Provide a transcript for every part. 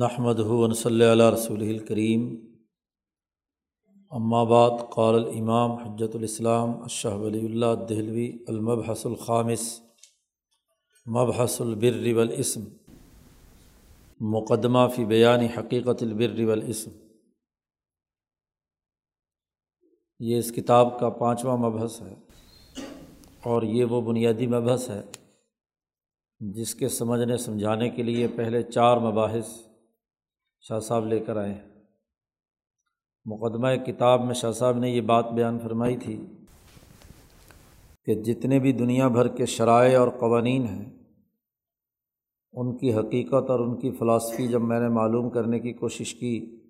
نحمد ہُون صلی اللہ رسول الکریم بعد، قال الامام حجت الاسلام اشہ ولی اللہ دہلوی المبحث الخامس، مبحث البر والاسم مقدمہ فی بیان حقیقت البر والاسم یہ اس کتاب کا پانچواں مبحث ہے اور یہ وہ بنیادی مبحث ہے جس کے سمجھنے سمجھانے کے لیے پہلے چار مباحث شاہ صاحب لے کر آئے۔ مقدمہ کتاب میں شاہ صاحب نے یہ بات بیان فرمائی تھی کہ جتنے بھی دنیا بھر کے شرائع اور قوانین ہیں، ان کی حقیقت اور ان کی فلاسفی جب میں نے معلوم کرنے کی کوشش کی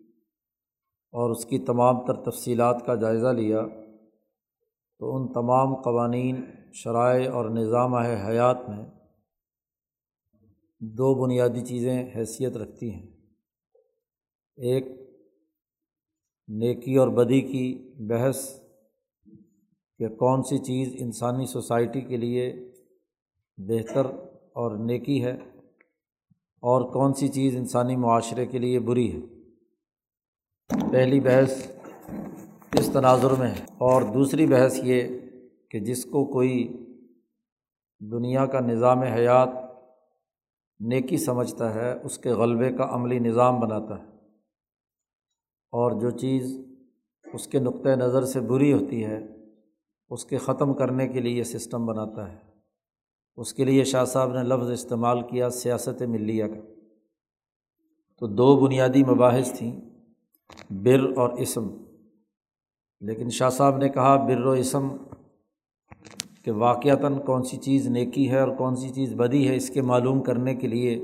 اور اس کی تمام تر تفصیلات کا جائزہ لیا، تو ان تمام قوانین، شرائع اور نظام حیات میں دو بنیادی چیزیں حیثیت رکھتی ہیں۔ ایک نیکی اور بدی کی بحث کہ کون سی چیز انسانی سوسائٹی کے لیے بہتر اور نیکی ہے اور کون سی چیز انسانی معاشرے کے لیے بری ہے۔ پہلی بحث اس تناظر میں ہے اور دوسری بحث یہ کہ جس کو کوئی دنیا کا نظام حیات نیکی سمجھتا ہے، اس کے غلبے کا عملی نظام بناتا ہے۔ اور جو چیز اس کے نقطۂ نظر سے بری ہوتی ہے، اس کے ختم کرنے کے لیے سسٹم بناتا ہے۔ اس کے لیے شاہ صاحب نے لفظ استعمال کیا سیاست ملیہ کا۔ تو دو بنیادی مباحث تھیں، بر اور اسم۔ لیکن شاہ صاحب نے کہا، بر و اسم کہ واقعتاً کون سی چیز نیکی ہے اور کون سی چیز بدی ہے، اس کے معلوم کرنے کے لیے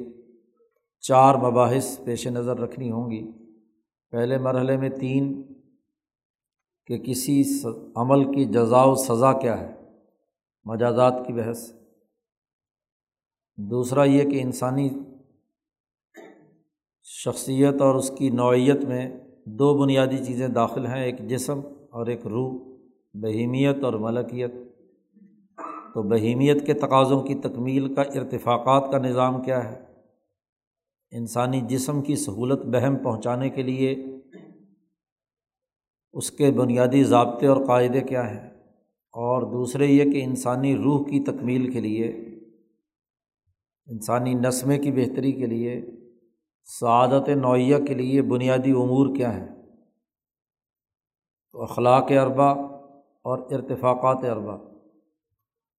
چار مباحث پیش نظر رکھنی ہوں گی۔ پہلے مرحلے میں تین کہ کسی عمل کی جزا و سزا کیا ہے؟ مجازات کی بحث۔ دوسرا یہ کہ انسانی شخصیت اور اس کی نوعیت میں دو بنیادی چیزیں داخل ہیں، ایک جسم اور ایک روح، بہیمیت اور ملکیت۔ تو بہیمیت کے تقاضوں کی تکمیل کا ارتفاقات کا نظام کیا ہے؟ انسانی جسم کی سہولت بہم پہنچانے کے لیے اس کے بنیادی ضابطے اور قاعدے کیا ہیں؟ اور دوسرے یہ کہ انسانی روح کی تکمیل کے لیے، انسانی نسمے کی بہتری کے لیے، سعادت نوعیہ کے لیے بنیادی امور کیا ہیں؟ تو اخلاق اربا اور ارتفاقات اربا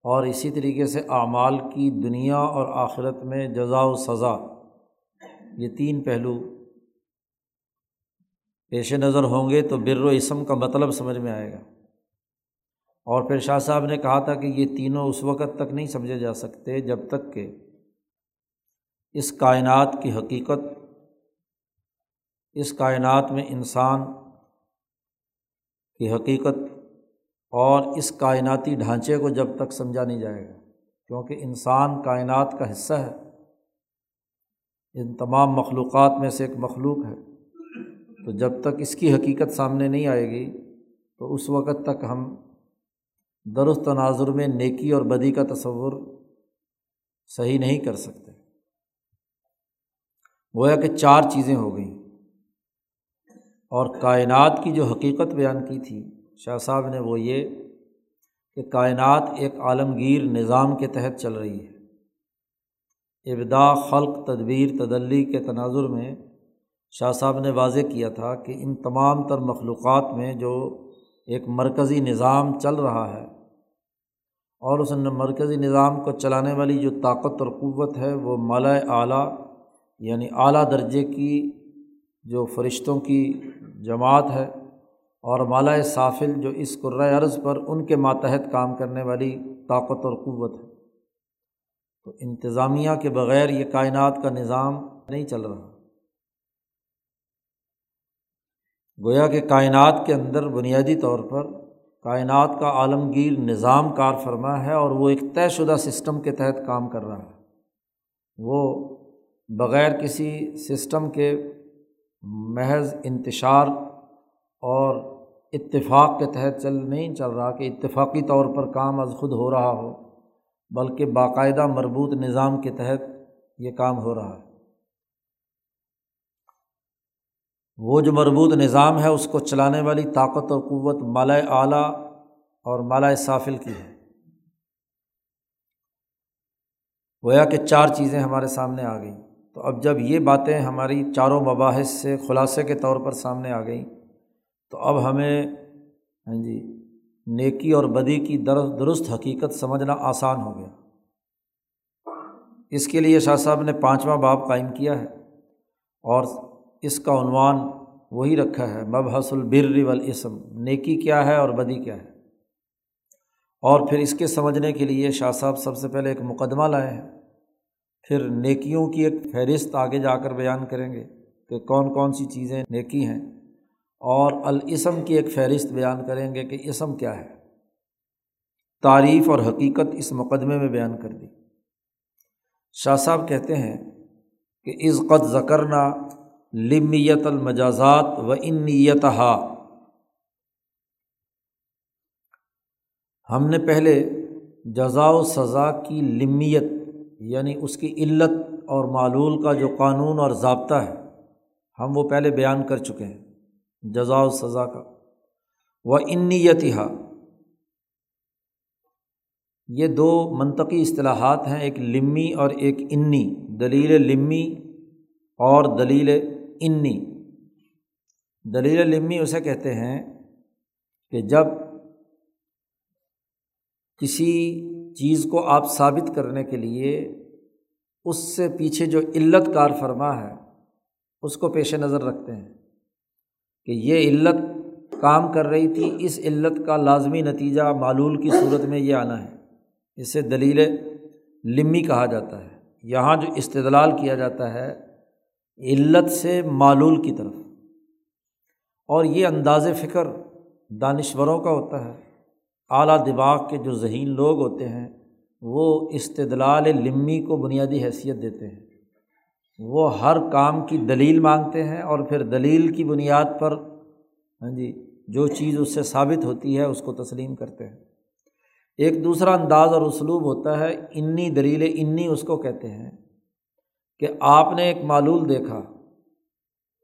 اور اسی طریقے سے اعمال کی دنیا اور آخرت میں جزا و سزا۔ یہ تین پہلو پیش نظر ہوں گے تو بر و اسم کا مطلب سمجھ میں آئے گا۔ اور پھر شاہ صاحب نے کہا تھا کہ یہ تینوں اس وقت تک نہیں سمجھے جا سکتے جب تک کہ اس کائنات کی حقیقت، اس کائنات میں انسان کی حقیقت اور اس کائناتی ڈھانچے کو جب تک سمجھا نہیں جائے گا، کیونکہ انسان کائنات کا حصہ ہے۔ ان تمام مخلوقات میں سے ایک مخلوق ہے۔ تو جب تک اس کی حقیقت سامنے نہیں آئے گی، تو اس وقت تک ہم درست تناظر میں نیکی اور بدی کا تصور صحیح نہیں کر سکتے۔ گویا کہ چار چیزیں ہو گئیں۔ اور کائنات کی جو حقیقت بیان کی تھی، شاہ صاحب نے وہ یہ کہ کائنات ایک عالمگیر نظام کے تحت چل رہی ہے۔ ابدا خلق تدبیر تدلی کے تناظر میں شاہ صاحب نے واضح کیا تھا کہ ان تمام تر مخلوقات میں جو ایک مرکزی نظام چل رہا ہے اور اس مرکزی نظام کو چلانے والی جو طاقت اور قوت ہے وہ مالا اعلیٰ یعنی اعلیٰ درجے کی جو فرشتوں کی جماعت ہے اور مالا صافل جو اس عرض پر ان کے ماتحت کام کرنے والی طاقت اور قوت ہے۔ تو انتظامیہ کے بغیر یہ کائنات کا نظام نہیں چل رہا۔ گویا کہ کائنات کے اندر بنیادی طور پر کائنات کا عالمگیر نظام کار فرما ہے اور وہ ایک طے شدہ سسٹم کے تحت کام کر رہا ہے۔ وہ بغیر کسی سسٹم کے محض انتشار اور اتفاق کے تحت چل نہیں چل رہا کہ اتفاقی طور پر کام از خود ہو رہا ہو۔ بلکہ باقاعدہ مربوط نظام کے تحت یہ کام ہو رہا ہے۔ وہ جو مربوط نظام ہے، اس کو چلانے والی طاقت اور قوت مالا اعلیٰ اور مالا صافل کی ہے۔ گویا کہ چار چیزیں ہمارے سامنے آ گئیں۔ تو اب جب یہ باتیں ہماری چاروں مباحث سے، خلاصے کے طور پر سامنے آ گئیں، تو اب ہمیں ہاں جی نیکی اور بدی کی درست حقیقت سمجھنا آسان ہو گیا۔ اس کے لیے شاہ صاحب نے پانچواں باب قائم کیا ہے اور اس کا عنوان وہی رکھا ہے، مبحث البر والاسم۔ نیکی کیا ہے اور بدی کیا ہے۔ اور پھر اس کے سمجھنے کے لیے شاہ صاحب سب سے پہلے ایک مقدمہ لائے ہیں۔ پھر نیکیوں کی ایک فہرست آگے جا کر بیان کریں گے کہ کون کون سی چیزیں نیکی ہیں۔ اور الاسم کی ایک فہرست بیان کریں گے کہ اسم کیا ہے۔ تعریف اور حقیقت اس مقدمے میں بیان کر دی۔ شاہ صاحب کہتے ہیں کہ عزقت ذکرنا لمیت المجازات و انیتہا۔ ہم نے پہلے جزا و سزا کی لمیت یعنی اس کی علت اور معلول کا جو قانون اور ضابطہ ہے، ہم وہ پہلے بیان کر چکے ہیں۔ جزا و سزا کا۔ وہ انیتہا، یہ دو منطقی اصطلاحات ہیں، ایک لمی اور ایک انی، دلیل لمی اور دلیل انی۔ دلیل لمی اسے کہتے ہیں کہ جب کسی چیز کو آپ ثابت کرنے کے لیے اس سے پیچھے جو علت کار فرما ہے، اس کو پیش نظر رکھتے ہیں۔ کہ یہ علت کام کر رہی تھی، اس علت کا لازمی نتیجہ معلول کی صورت میں یہ آنا ہے۔ اسے دلیل لمی کہا جاتا ہے۔ یہاں جو استدلال کیا جاتا ہے، علت سے معلول کی طرف۔ اور یہ انداز فکر دانشوروں کا ہوتا ہے۔ اعلیٰ دماغ کے جو ذہین لوگ ہوتے ہیں، وہ استدلال لمی کو بنیادی حیثیت دیتے ہیں۔ وہ ہر کام کی دلیل مانگتے ہیں اور پھر دلیل کی بنیاد پر ہاں جی جو چیز اس سے ثابت ہوتی ہے، اس کو تسلیم کرتے ہیں۔ ایک دوسرا انداز اور اسلوب ہوتا ہے، انی دلیل، انی اس کو کہتے ہیں کہ آپ نے ایک معلول دیکھا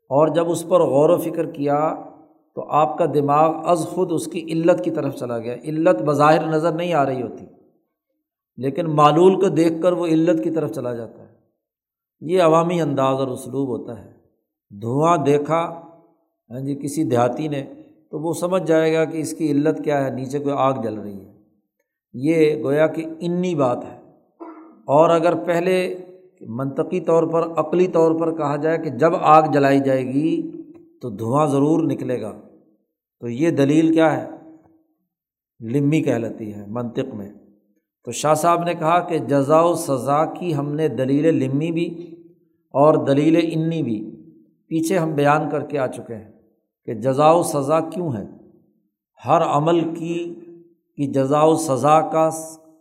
اور جب اس پر غور و فکر کیا تو آپ کا دماغ از خود اس کی علت کی طرف چلا گیا۔ علت بظاہر نظر نہیں آ رہی ہوتی، لیکن معلول کو دیکھ کر وہ علت کی طرف چلا جاتا ہے۔ یہ عوامی انداز اور اسلوب ہوتا ہے۔ دھواں دیکھا ہاں جی کسی دیہاتی نے تو وہ سمجھ جائے گا کہ اس کی علت کیا ہے، نیچے کوئی آگ جل رہی ہے۔ یہ گویا کہ انی بات ہے۔ اور اگر پہلے منطقی طور پر، عقلی طور پر کہا جائے کہ جب آگ جلائی جائے گی تو دھواں ضرور نکلے گا۔ تو یہ دلیل کیا ہے؟ لمی کہلاتی ہے منطق میں۔ تو شاہ صاحب نے کہا کہ جزا و سزا کی ہم نے دلیل لمی بھی اور دلیل انی بھی۔ پیچھے ہم بیان کر کے آ چکے ہیں کہ جزا و سزا کیوں ہے۔ ہر عمل کی کی جزا و سزا کا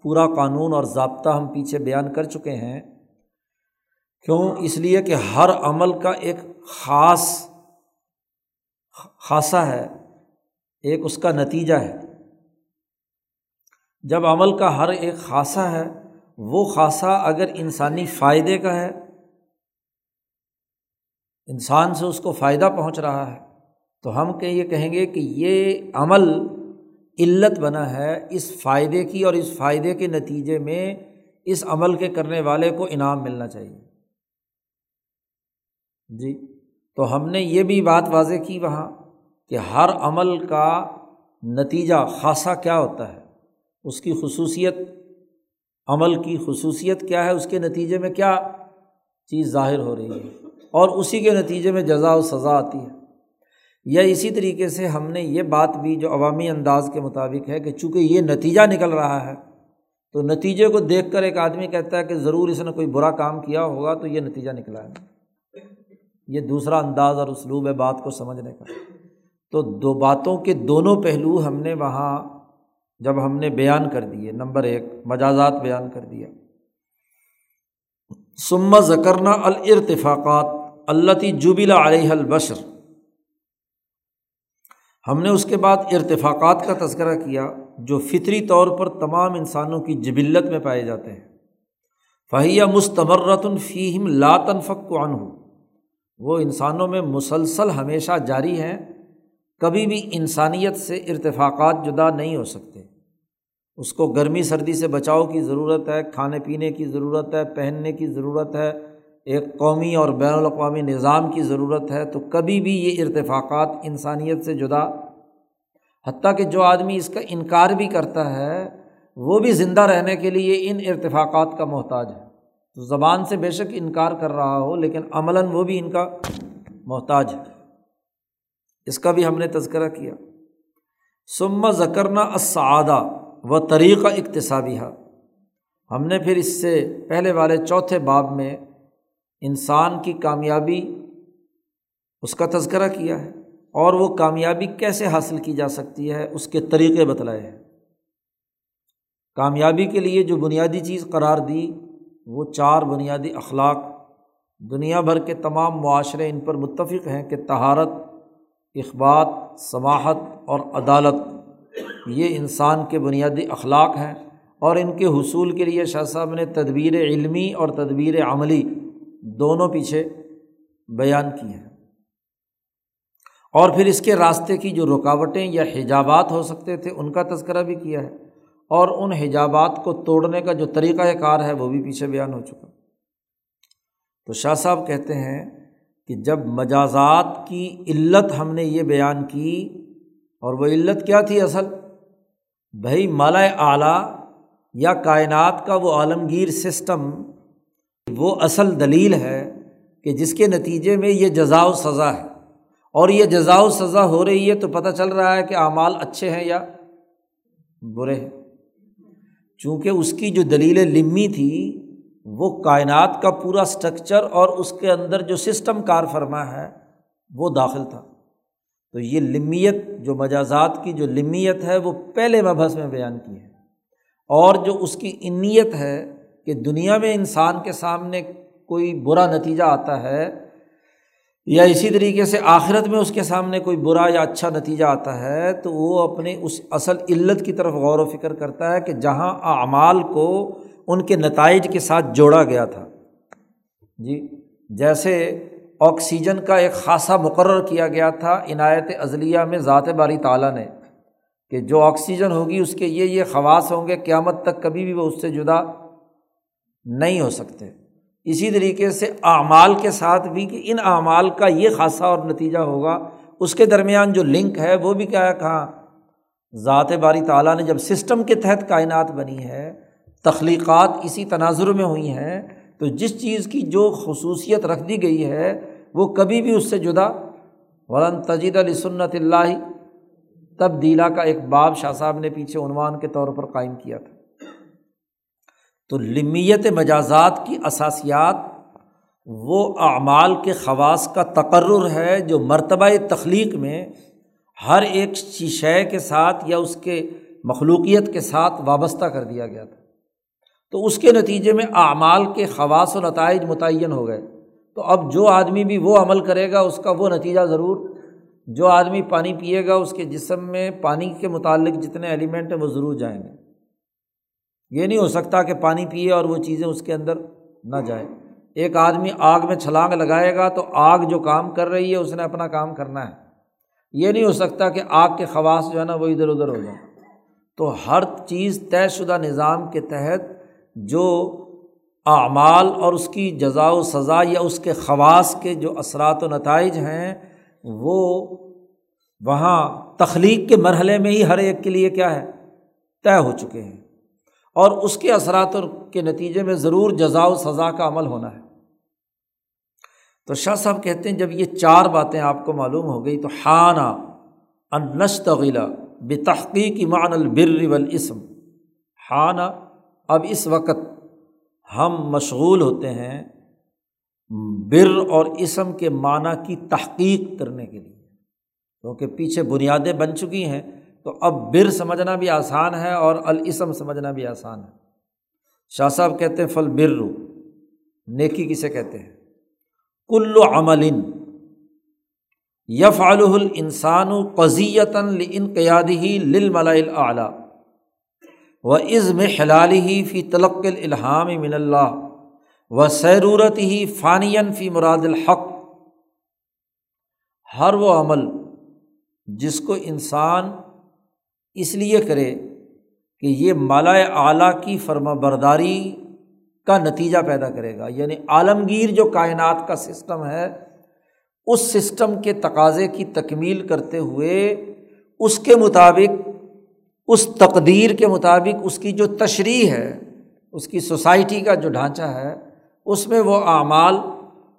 پورا قانون اور ضابطہ ہم پیچھے بیان کر چکے ہیں۔ کیوں؟ اس لیے کہ ہر عمل کا ایک خاص، خاصہ ہے، ایک اس کا نتیجہ ہے۔ جب عمل کا ہر ایک خاصہ ہے، وہ خاصہ اگر انسانی فائدے کا ہے، انسان سے اس کو فائدہ پہنچ رہا ہے، تو ہم کہ، یہ کہیں گے کہ یہ عمل علت بنا ہے اس فائدے کی اور اس فائدے کے نتیجے میں اس عمل کے کرنے والے کو انعام ملنا چاہیے۔ جی تو ہم نے یہ بھی بات واضح کی وہاں کہ ہر عمل کا نتیجہ خاصہ کیا ہوتا ہے۔ اس کی خصوصیت، عمل کی خصوصیت کیا ہے؟ اس کے نتیجے میں کیا چیز ظاہر ہو رہی ہے؟ اور اسی کے نتیجے میں جزا و سزا آتی ہے۔ یا اسی طریقے سے ہم نے یہ بات بھی جو عوامی انداز کے مطابق ہے کہ چونکہ یہ نتیجہ نکل رہا ہے، تو نتیجے کو دیکھ کر ایک آدمی کہتا ہے کہ ضرور اس نے کوئی برا کام کیا ہوگا تو یہ نتیجہ نکلا ہے۔ یہ دوسرا انداز اور اسلوب ہے بات کو سمجھنے کا۔ تو دو باتوں کے دونوں پہلو ہم نے وہاں جب ہم نے بیان کر دیے، نمبر ایک، مجازات بیان کر دیا۔ سما زکرنا الرتفاقات اللہ جبلا علیہ البشر۔ ہم نے اس کے بعد ارتفاقات کا تذکرہ کیا، جو فطری طور پر تمام انسانوں کی جبلت میں پائے جاتے ہیں۔ فہیہ مستمرتن فیم لاتن فق عنہ۔ وہ انسانوں میں مسلسل ہمیشہ جاری ہیں، کبھی بھی انسانیت سے ارتفاقات جدا نہیں ہو سکتے۔ اس کو گرمی سردی سے بچاؤ کی ضرورت ہے، کھانے پینے کی ضرورت ہے، پہننے کی ضرورت ہے، ایک قومی اور بین الاقوامی نظام کی ضرورت ہے۔ تو کبھی بھی یہ ارتفاقات انسانیت سے جدا، حتیٰ کہ جو آدمی اس کا انکار بھی کرتا ہے، وہ بھی زندہ رہنے کے لیے ان ارتفاقات کا محتاج ہے۔ تو زبان سے بے شک انکار کر رہا ہو، لیکن عملاً وہ بھی ان کا محتاج ہے۔ اس کا بھی ہم نے تذکرہ کیا۔ سما ذکرنا اسعادہ و طریقہ اقتصابی ہم نے پھر اس سے پہلے والے چوتھے باب میں انسان کی کامیابی اس کا تذکرہ کیا ہے اور وہ کامیابی کیسے حاصل کی جا سکتی ہے، اس کے طریقے بتلائے ہیں۔ کامیابی کے لیے جو بنیادی چیز قرار دی، وہ چار بنیادی اخلاق دنیا بھر کے تمام معاشرے ان پر متفق ہیں کہ تہارت اخبات، سماحت اور عدالت۔ یہ انسان کے بنیادی اخلاق ہیں اور ان کے حصول کے لیے شاہ صاحب نے تدبیر علمی اور تدبیر عملی دونوں پیچھے بیان کی ہیں۔ اور پھر اس کے راستے کی جو رکاوٹیں یا حجابات ہو سکتے تھے، ان کا تذکرہ بھی کیا ہے۔ اور ان حجابات کو توڑنے کا جو طریقۂ کار ہے، وہ بھی پیچھے بیان ہو چکا۔ تو شاہ صاحب کہتے ہیں کہ جب مجازات کی علت ہم نے یہ بیان کی اور وہ علت کیا تھی اصل؟ بھائی مالا اعلیٰ یا کائنات کا وہ عالمگیر سسٹم، وہ اصل دلیل ہے کہ جس کے نتیجے میں یہ جزا و سزا ہے۔ اور یہ جزا و سزا ہو رہی ہے تو پتہ چل رہا ہے کہ اعمال اچھے ہیں یا برے ہیں۔ چونکہ اس کی جو دلیل لمی تھی، وہ کائنات کا پورا اسٹرکچر اور اس کے اندر جو سسٹم کار فرما ہے، وہ داخل تھا۔ تو یہ لمیت جو مجازات کی جو لمیت ہے وہ پہلے مبحث میں بیان کی ہے۔ اور جو اس کی انیت ہے کہ دنیا میں انسان کے سامنے کوئی برا نتیجہ آتا ہے یا اسی طریقے سے آخرت میں اس کے سامنے کوئی برا یا اچھا نتیجہ آتا ہے تو وہ اپنے اس اصل علت کی طرف غور و فکر کرتا ہے کہ جہاں اعمال کو ان کے نتائج کے ساتھ جوڑا گیا تھا۔ جی جیسے آکسیجن کا ایک خاصا مقرر کیا گیا تھا، عنایت عضلیہ میں ذات باری تعالیٰ نے، کہ جو آکسیجن ہوگی اس کے یہ یہ خواص ہوں گے، قیامت تک کبھی بھی وہ اس سے جدا نہیں ہو سکتے۔ اسی طریقے سے اعمال کے ساتھ بھی، کہ ان اعمال کا یہ خاصا اور نتیجہ ہوگا۔ اس کے درمیان جو لنک ہے، وہ بھی کیا ہے، کہاں؟ ذات باری تعالیٰ نے جب سسٹم کے تحت کائنات بنی ہے، تخلیقات اسی تناظر میں ہوئی ہیں تو جس چیز کی جو خصوصیت رکھ دی گئی ہے، وہ کبھی بھی اس سے جدا۔ ورن تجید علی سنت اللہ تبدیلا کا ایک باب شاہ صاحب نے پیچھے عنوان کے طور پر قائم کیا تھا۔ تو لمیت مجازات کی اثاسیات وہ اعمال کے خواص کا تقرر ہے جو مرتبہ تخلیق میں ہر ایک شے کے ساتھ یا اس کے مخلوقیت کے ساتھ وابستہ کر دیا گیا تھا۔ تو اس کے نتیجے میں اعمال کے خواص و نتائج متعین ہو گئے۔ تو اب جو آدمی بھی وہ عمل کرے گا، اس کا وہ نتیجہ ضرور جو آدمی پانی پیے گا، اس کے جسم میں پانی کے متعلق جتنے ایلیمنٹ ہیں وہ ضرور جائیں گے۔ یہ نہیں ہو سکتا کہ پانی پیے اور وہ چیزیں اس کے اندر نہ جائیں۔ ایک آدمی آگ میں چھلانگ لگائے گا تو آگ جو کام کر رہی ہے، اس نے اپنا کام کرنا ہے۔ یہ نہیں ہو سکتا کہ آگ کے خواص جو ہے نا وہ ادھر ادھر ہو جائیں۔ تو ہر چیز طے شدہ نظام کے تحت جو اعمال اور اس کی جزا و سزا یا اس کے خواص کے جو اثرات و نتائج ہیں، وہ وہاں تخلیق کے مرحلے میں ہی ہر ایک کے لیے کیا ہے، طے ہو چکے ہیں۔ اور اس کے اثرات کے نتیجے میں ضرور جزا و سزا کا عمل ہونا ہے۔ تو شاہ صاحب کہتے ہیں، جب یہ چار باتیں آپ کو معلوم ہو گئی تو حانہ انشتغیلا بے تحقیق مان البر والاسم۔ حانہ اب اس وقت ہم مشغول ہوتے ہیں بر اور اسم کے معنی کی تحقیق کرنے کے لیے۔ کیونکہ پیچھے بنیادیں بن چکی ہیں، تو اب بر سمجھنا بھی آسان ہے اور الاسم سمجھنا بھی آسان ہے۔ شاہ صاحب کہتے ہیں فل بر نیکی کسے کہتے ہیں؟ کل عمل یف السان و قزیتاً انقیادی لل اعلیٰ۔ و عزم حلالی فی تلق الحام من اللہ و سیرورت ہی فانین فی مراد الحق ہر وہ عمل جس کو انسان اس لیے کرے کہ یہ مالا اعلیٰ کی فرما برداری کا نتیجہ پیدا کرے گا یعنی عالمگیر جو کائنات کا سسٹم ہے، اس سسٹم کے تقاضے کی تکمیل کرتے ہوئے اس کے مطابق اس تقدیر کے مطابق اس کی جو تشریح ہے، اس کی سوسائٹی کا جو ڈھانچہ ہے، اس میں وہ اعمال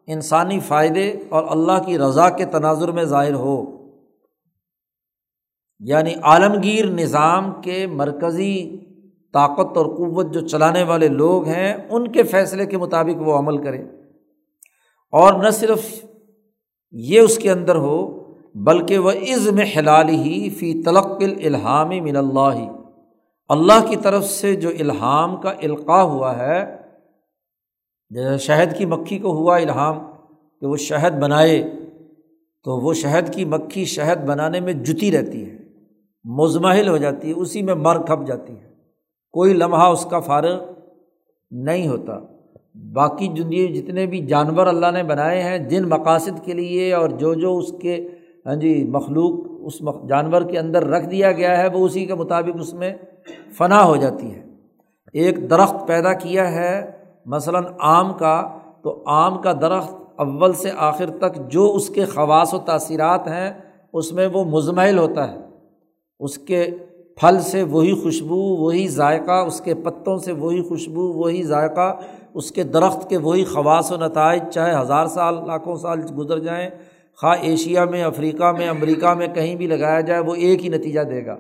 انسانی فائدے اور اللہ کی رضا کے تناظر میں ظاہر ہو۔ یعنی عالمگیر نظام کے مرکزی طاقت اور قوت جو چلانے والے لوگ ہیں، ان کے فیصلے کے مطابق وہ عمل کرے اور نہ صرف یہ اس کے اندر ہو بلکہ وہ عزم حلال ہی فی تلقل الحام من اللہ اللہ کی طرف سے جو الحام کا القاع ہوا ہے جیسے شہد کی مکھی کو ہوا الحام کہ وہ شہد بنائے، تو وہ شہد کی مکھی شہد بنانے میں جتی رہتی ہے، مزمحل ہو جاتی ہے، اسی میں مر کھپ جاتی ہے۔ کوئی لمحہ اس کا فارغ نہیں ہوتا۔ باقی جتنے بھی جانور اللہ نے بنائے ہیں، جن مقاصد کے لیے اور جو جو اس کے ہاں جی مخلوق اس جانور کے اندر رکھ دیا گیا ہے، وہ اسی کے مطابق اس میں فنا ہو جاتی ہے۔ ایک درخت پیدا کیا ہے، مثلاً آم کا، تو آم کا درخت اول سے آخر تک جو اس کے خواص و تاثیرات ہیں، اس میں وہ مزمحل ہوتا ہے۔ اس کے پھل سے وہی خوشبو، وہی ذائقہ، اس کے پتوں سے وہی خوشبو، وہی ذائقہ، اس کے درخت کے وہی خواص و نتائج، چاہے ہزار سال، لاکھوں سال گزر جائیں خواہ ایشیا میں، افریقہ میں، امریکہ میں کہیں بھی لگایا جائے، وہ ایک ہی نتیجہ دے گا۔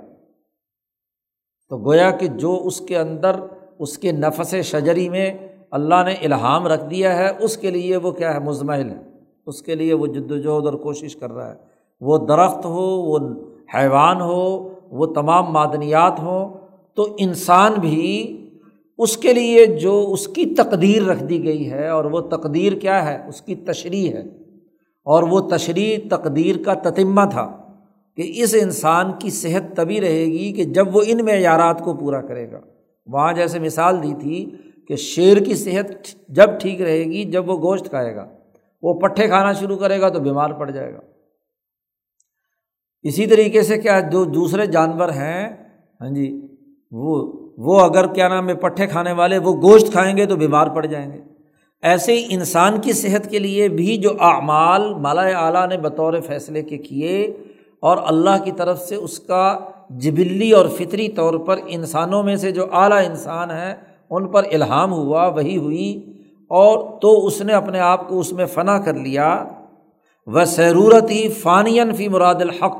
تو گویا کہ جو اس کے اندر، اس کے نفس شجری میں اللہ نے الہام رکھ دیا ہے، اس کے لیے وہ کیا ہے؟ مزمحل ہے۔ اس کے لیے وہ جد وجہد اور کوشش کر رہا ہے۔ وہ درخت ہو، وہ حیوان ہو، وہ تمام معدنیات ہوں، تو انسان بھی اس کے لیے جو اس کی تقدیر رکھ دی گئی ہے، اور وہ تقدیر کیا ہے؟ اس کی تشریح ہے۔ اور وہ تشریح تقدیر کا تتمہ تھا کہ اس انسان کی صحت تبھی رہے گی کہ جب وہ ان معیارات کو پورا کرے گا۔ وہاں جیسے مثال دی تھی کہ شیر کی صحت جب ٹھیک رہے گی، جب وہ گوشت کھائے گا، وہ پٹھے کھانا شروع کرے گا تو بیمار پڑ جائے گا۔ اسی طریقے سے کیا جو دوسرے جانور ہیں؟ ہاں جی وہ وہ اگر کیا نام ہے، پٹھے کھانے والے، وہ گوشت کھائیں گے تو بیمار پڑ جائیں گے۔ ایسے ہی انسان کی صحت کے لیے بھی جو اعمال مالا اعلیٰ نے بطور فیصلے کے کیے اور اللہ کی طرف سے اس کا جبلی اور فطری طور پر انسانوں میں سے جو اعلیٰ انسان ہیں، ان پر الہام ہوا، وہی ہوئی اور تو اس نے اپنے آپ کو اس میں فنا کر لیا۔ وہ سیرورت ہی فانین فی مراد الحق۔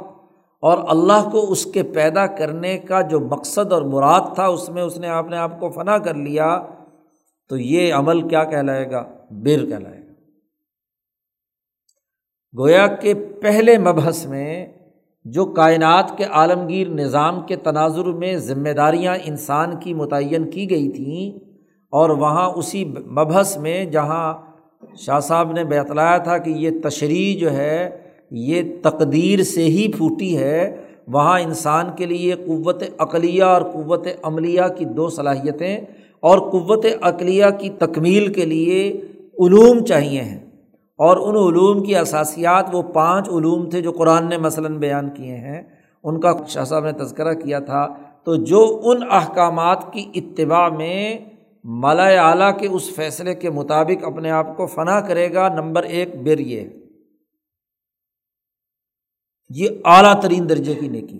اور اللہ کو اس کے پیدا کرنے کا جو مقصد اور مراد تھا، اس میں اس نے اپنے آپ کو فنا کر لیا۔ تو یہ عمل کیا کہلائے گا؟ بر کہلائے گا۔ گویا کے پہلے مبحث میں جو کائنات کے عالمگیر نظام کے تناظر میں ذمہ داریاں انسان کی متعین کی گئی تھیں اور وہاں اسی مبحث میں جہاں شاہ صاحب نے بتلایا تھا کہ یہ تشریح جو ہے، یہ تقدیر سے ہی پھوٹی ہے، وہاں انسان کے لیے قوت عقلیہ اور قوت عملیہ کی دو صلاحیتیں اور قوت عقلیہ کی تکمیل کے لیے علوم چاہیے ہیں۔ اور ان علوم کی اثاسیات وہ پانچ علوم تھے جو قرآن نے مثلاً بیان کیے ہیں۔ ان کا شاہ صاحب نے تذکرہ کیا تھا۔ تو جو ان احکامات کی اتباع میں مالا اعلیٰ کے اس فیصلے کے مطابق اپنے آپ کو فنا کرے گا، نمبر ایک، بر یہ۔ یہ اعلیٰ ترین درجے کی نیکی۔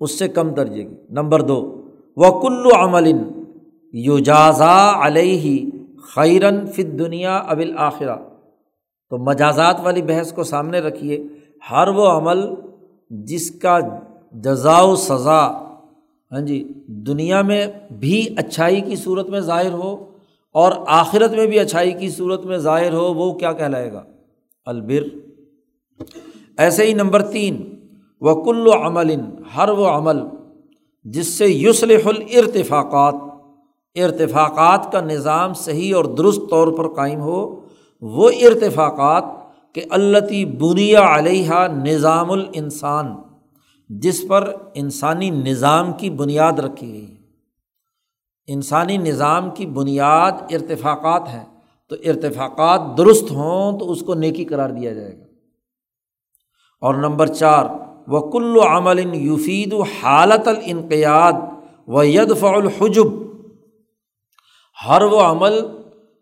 اس سے کم درجے کی۔ نمبر دو و کلو عمل یو جازا علیہ خیرن فت دنیا ابل آخرہ تو مجازات والی بحث کو سامنے رکھیے۔ ہر وہ عمل جس کا جزا و سزا ہاں جی دنیا میں بھی اچھائی کی صورت میں ظاہر ہو اور آخرت میں بھی اچھائی کی صورت میں ظاہر ہو، وہ کیا کہلائے گا؟ البر۔ ایسے ہی نمبر تین و کل و عمل، ہر وہ عمل جس سے یوسلح الرتفاقات ارتفاقات کا نظام صحیح اور درست طور پر قائم ہو، وہ ارتفاقات کہ اللّی بنیا علیہ نظام الانسان، جس پر انسانی نظام کی بنیاد رکھی گئی۔ ہے انسانی نظام کی بنیاد ارتفاقات ہیں، تو ارتفاقات درست ہوں تو اس کو نیکی قرار دیا جائے گا۔ اور نمبر چار و کل عمل یفید حالت الانقیاد و یدف الحجب۔ ہر وہ عمل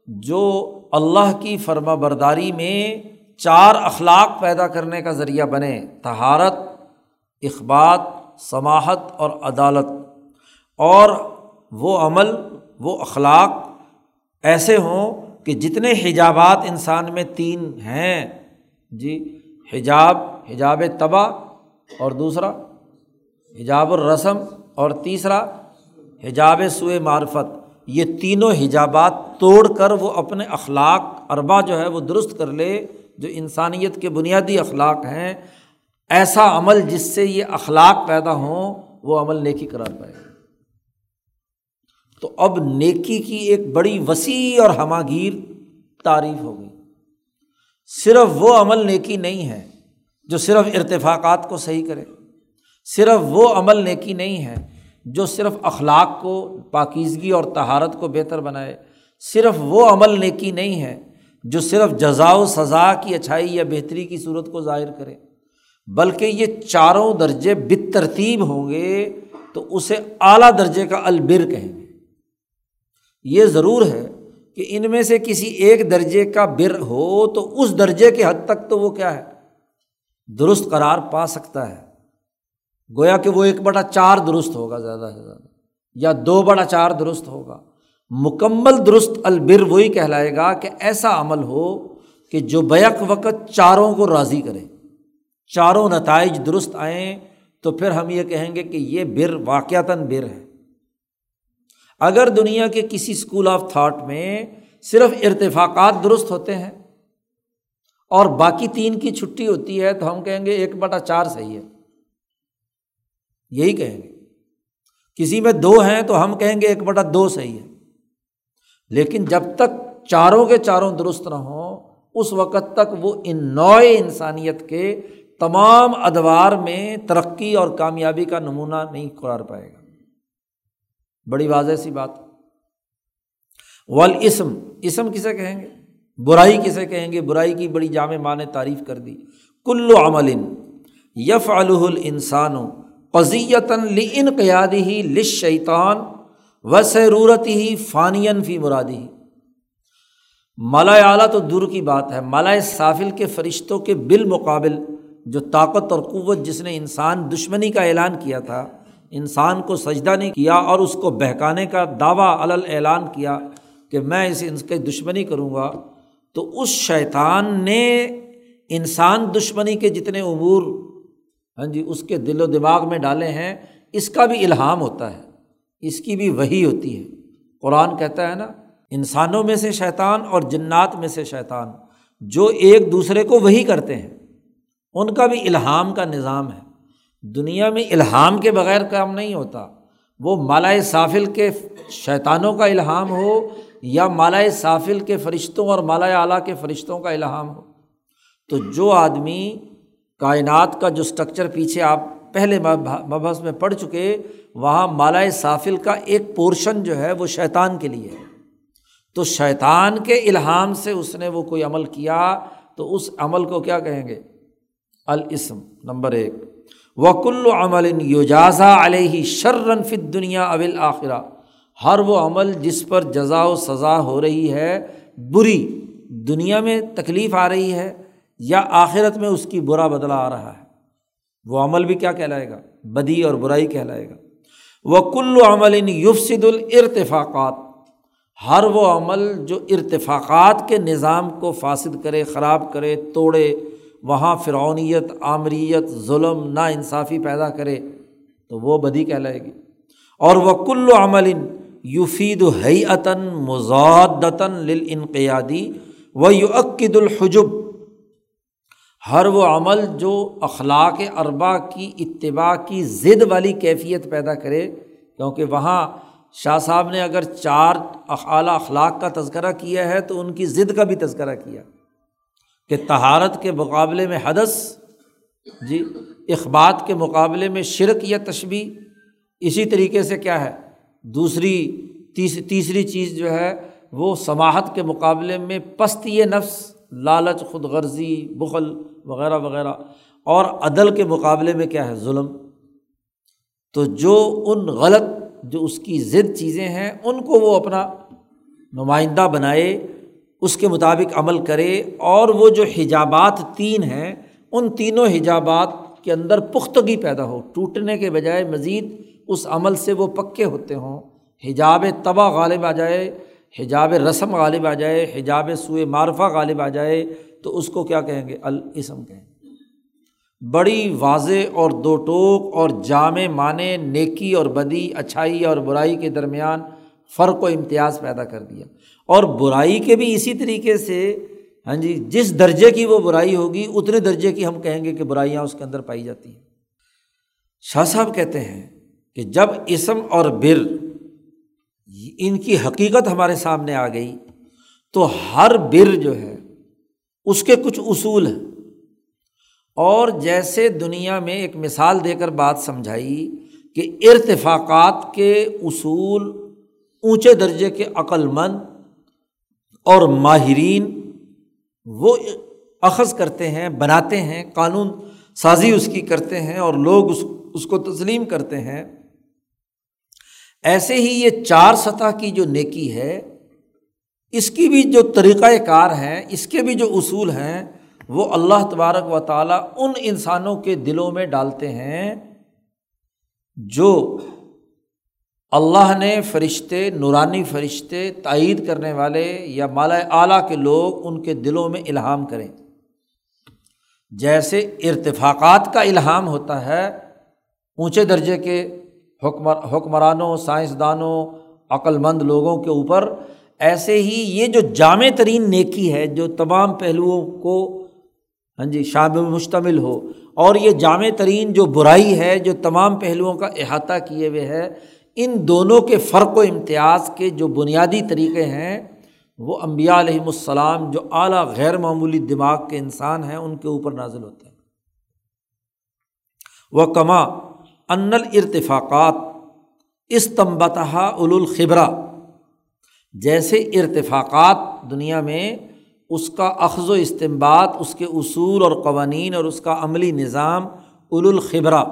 جو اللہ کی فرما برداری میں چار اخلاق پیدا کرنے کا ذریعہ بنے تہارت اخبات سماہت اور عدالت۔ اور وہ عمل، وہ اخلاق ایسے ہوں کہ جتنے حجابات انسان میں تین ہیں۔ جی حجاب حجاب تباہ اور دوسرا، حجاب الرسم اور تیسرا، حجاب سوئے معرفت۔ یہ تینوں حجابات توڑ کر وہ اپنے اخلاق اربا جو ہے وہ درست کر لے، جو انسانیت کے بنیادی اخلاق ہیں۔ ایسا عمل جس سے یہ اخلاق پیدا ہوں، وہ عمل نیکی قرار پائے۔ تو اب نیکی کی ایک بڑی وسیع اور ہماگیر تعریف ہو گئی۔ صرف وہ عمل نیکی نہیں ہے جو صرف ارتفاقات کو صحیح کرے، صرف وہ عمل نیکی نہیں ہے جو صرف اخلاق کو، پاکیزگی اور تہارت کو بہتر بنائے، صرف وہ عمل نیکی نہیں ہے جو صرف جزا و سزا کی اچھائی یا بہتری کی صورت کو ظاہر کرے، بلکہ یہ چاروں درجے بت ترتیب ہوں گے تو اسے اعلیٰ درجے کا البر کہیں گے۔ یہ ضرور ہے کہ ان میں سے کسی ایک درجے کا بر ہو تو اس درجے کے حد تک تو وہ کیا ہے؟ درست قرار پا سکتا ہے۔ گویا کہ وہ ایک بڑا چار درست ہوگا، زیادہ سے زیادہ۔ یا دو بڑا چار درست ہوگا۔ مکمل درست البر وہی کہلائے گا کہ ایسا عمل ہو کہ جو بیک وقت چاروں کو راضی کرے۔ چاروں نتائج درست آئیں تو پھر ہم یہ کہیں گے کہ یہ بر واقعتاً بر ہے۔ اگر دنیا کے کسی اسکول آف تھاٹ میں صرف ارتفاقات درست ہوتے ہیں اور باقی تین کی چھٹی ہوتی ہے تو ہم کہیں گے ایک بٹا چار صحیح ہے۔ یہی کہیں گے۔ کسی میں دو ہیں تو ہم کہیں گے ایک بٹا دو صحیح ہے۔ لیکن جب تک چاروں کے چاروں درست نہ ہوں، اس وقت تک وہ ان نوئے انسانیت کے تمام ادوار میں ترقی اور کامیابی کا نمونہ نہیں قرار پائے گا۔ بڑی واضح سی بات۔ اسم اسم کسے کہیں گے؟ برائی کسے کہیں گے؟ برائی کی بڑی جامع ماں نے تعریف کر دی۔ کلو عمل یف الانسان قزیتاً لن قیادی ہی لش شیطان و سرورت ہی فانین فی مرادی مالا اعلیٰ تو دور کی بات ہے۔ مالا صافل کے فرشتوں کے بالمقابل جو طاقت اور قوت جس نے انسان دشمنی کا اعلان کیا تھا، انسان کو سجدہ نہیں کیا اور اس کو بہکانے کا دعویٰ علل اعلان کیا کہ میں اس ان کے دشمنی کروں گا۔ تو اس شیطان نے انسان دشمنی کے جتنے امور ہاں جی اس کے دل و دماغ میں ڈالے ہیں، اس کا بھی الہام ہوتا ہے، اس کی بھی وہی ہوتی ہے۔ قرآن کہتا ہے نا، انسانوں میں سے شیطان اور جنات میں سے شیطان، جو ایک دوسرے کو وہی کرتے ہیں، ان کا بھی الہام کا نظام ہے۔ دنیا میں الہام کے بغیر کام نہیں ہوتا، وہ مالا صافل کے شیطانوں کا الہام ہو یا مالا صافل کے فرشتوں اور مالا اعلیٰ کے فرشتوں کا الہام ہو۔ تو جو آدمی کائنات کا جو اسٹرکچر پیچھے آپ پہلے مبحث میں پڑھ چکے، وہاں مالا صافل کا ایک پورشن جو ہے وہ شیطان کے لیے ہے۔ تو شیطان کے الہام سے اس نے وہ کوئی عمل کیا، تو اس عمل کو کیا کہیں گے؟ الاسم، نمبر ایک۔ وکل عمل یوجازا علیہ شرن فت دنیا اول آخرہ ہر وہ عمل جس پر جزا و سزا ہو رہی ہے، بری دنیا میں تکلیف آ رہی ہے یا آخرت میں اس کی برا بدلا آ رہا ہے۔ وہ عمل بھی کیا کہلائے گا؟ بدی اور برائی کہلائے گا۔ وہ کل عمل یفسد الرتفاقات ہر وہ عمل جو ارتفاقات کے نظام کو فاسد کرے، خراب کرے، توڑے، وہاں فرعونیت عامریت ظلم نا انصافی پیدا کرے تو وہ بدی کہلائے گی۔ اور وہ کل عمل یفید حیعتاً مزادتاً للانقیادی و یو عقد الحجب، ہر وہ عمل جو اخلاق اربا کی اتباع کی ضد والی کیفیت پیدا کرے، کیونکہ وہاں شاہ صاحب نے اگر چار اعلیٰ اخلاق کا تذکرہ کیا ہے تو ان کی ضد کا بھی تذکرہ کیا۔ کہ تہارت کے مقابلے میں حدث جی اخبات کے مقابلے میں شرک یا تشبی اسی طریقے سے کیا ہے؟ دوسری، تیس، تیسری چیز جو ہے، وہ سماہت کے مقابلے میں پستی نفس، لالچ خود غرضی بغل وغیرہ وغیرہ۔ اور عدل کے مقابلے میں کیا ہے؟ ظلم۔ تو جو ان غلط، جو اس کی ضد چیزیں ہیں، ان کو وہ اپنا نمائندہ بنائے، اس کے مطابق عمل کرے۔ اور وہ جو حجابات تین ہیں، ان تینوں حجابات کے اندر پختگی پیدا ہو، ٹوٹنے کے بجائے مزید اس عمل سے وہ پکے ہوتے ہوں۔ حجاب تباہ غالب آ جائے، حجاب رسم غالب آ جائے، حجاب سوئے معرفہ غالب آ جائے، تو اس کو کیا کہیں گے؟ الاسم کہیں گے۔ بڑی واضح اور دو ٹوک اور جامع معنی نیکی اور بدی، اچھائی اور برائی کے درمیان فرق و امتیاز پیدا کر دیا۔ اور برائی کے بھی اسی طریقے سے ہاں جی جس درجے کی وہ برائی ہوگی، اتنے درجے کی ہم کہیں گے کہ برائیاں اس کے اندر پائی جاتی ہیں۔ شاہ صاحب کہتے ہیں کہ جب اسم اور بر ان کی حقیقت ہمارے سامنے آ گئی، تو ہر بر جو ہے، اس کے کچھ اصول ہیں۔ اور جیسے دنیا میں ایک مثال دے کر بات سمجھائی کہ ارتفاقات کے اصول اونچے درجے کے عقل مند اور ماہرین وہ اخذ کرتے ہیں، بناتے ہیں، قانون سازی اس کی کرتے ہیں اور لوگ اس اس کو تسلیم کرتے ہیں۔ ایسے ہی یہ چار سطح کی جو نیکی ہے، اس کی بھی جو طریقۂ کار ہیں، اس کے بھی جو اصول ہیں، وہ اللہ تبارک و تعالیٰ ان انسانوں کے دلوں میں ڈالتے ہیں جو اللہ نے فرشتے، نورانی فرشتے، تائید کرنے والے یا مالا اعلیٰ کے لوگ ان کے دلوں میں الہام کریں۔ جیسے ارتفاقات کا الہام ہوتا ہے، اونچے درجے کے حکمر، حکمرانوں، سائنسدانوں، عقلمند لوگوں کے اوپر ایسے ہی یہ جو جامع ترین نیکی ہے، جو تمام پہلوؤں کو ہاں جی شامل مشتمل ہو، اور یہ جامع ترین جو برائی ہے، جو تمام پہلوؤں کا احاطہ کیے ہوئے ہے، ان دونوں کے فرق و امتیاز کے جو بنیادی طریقے ہیں، وہ امبیا علیہم السلام جو اعلیٰ غیر معمولی دماغ کے انسان ہیں، ان کے اوپر نازل ہوتے ہیں۔ وہ کما ان ارتفاقات استمبتہ الخبرا جیسے ارتفاقات دنیا میں اس کا اخذ و استمباد اس کے اصول اور قوانین اور اس کا عملی نظام الخبرا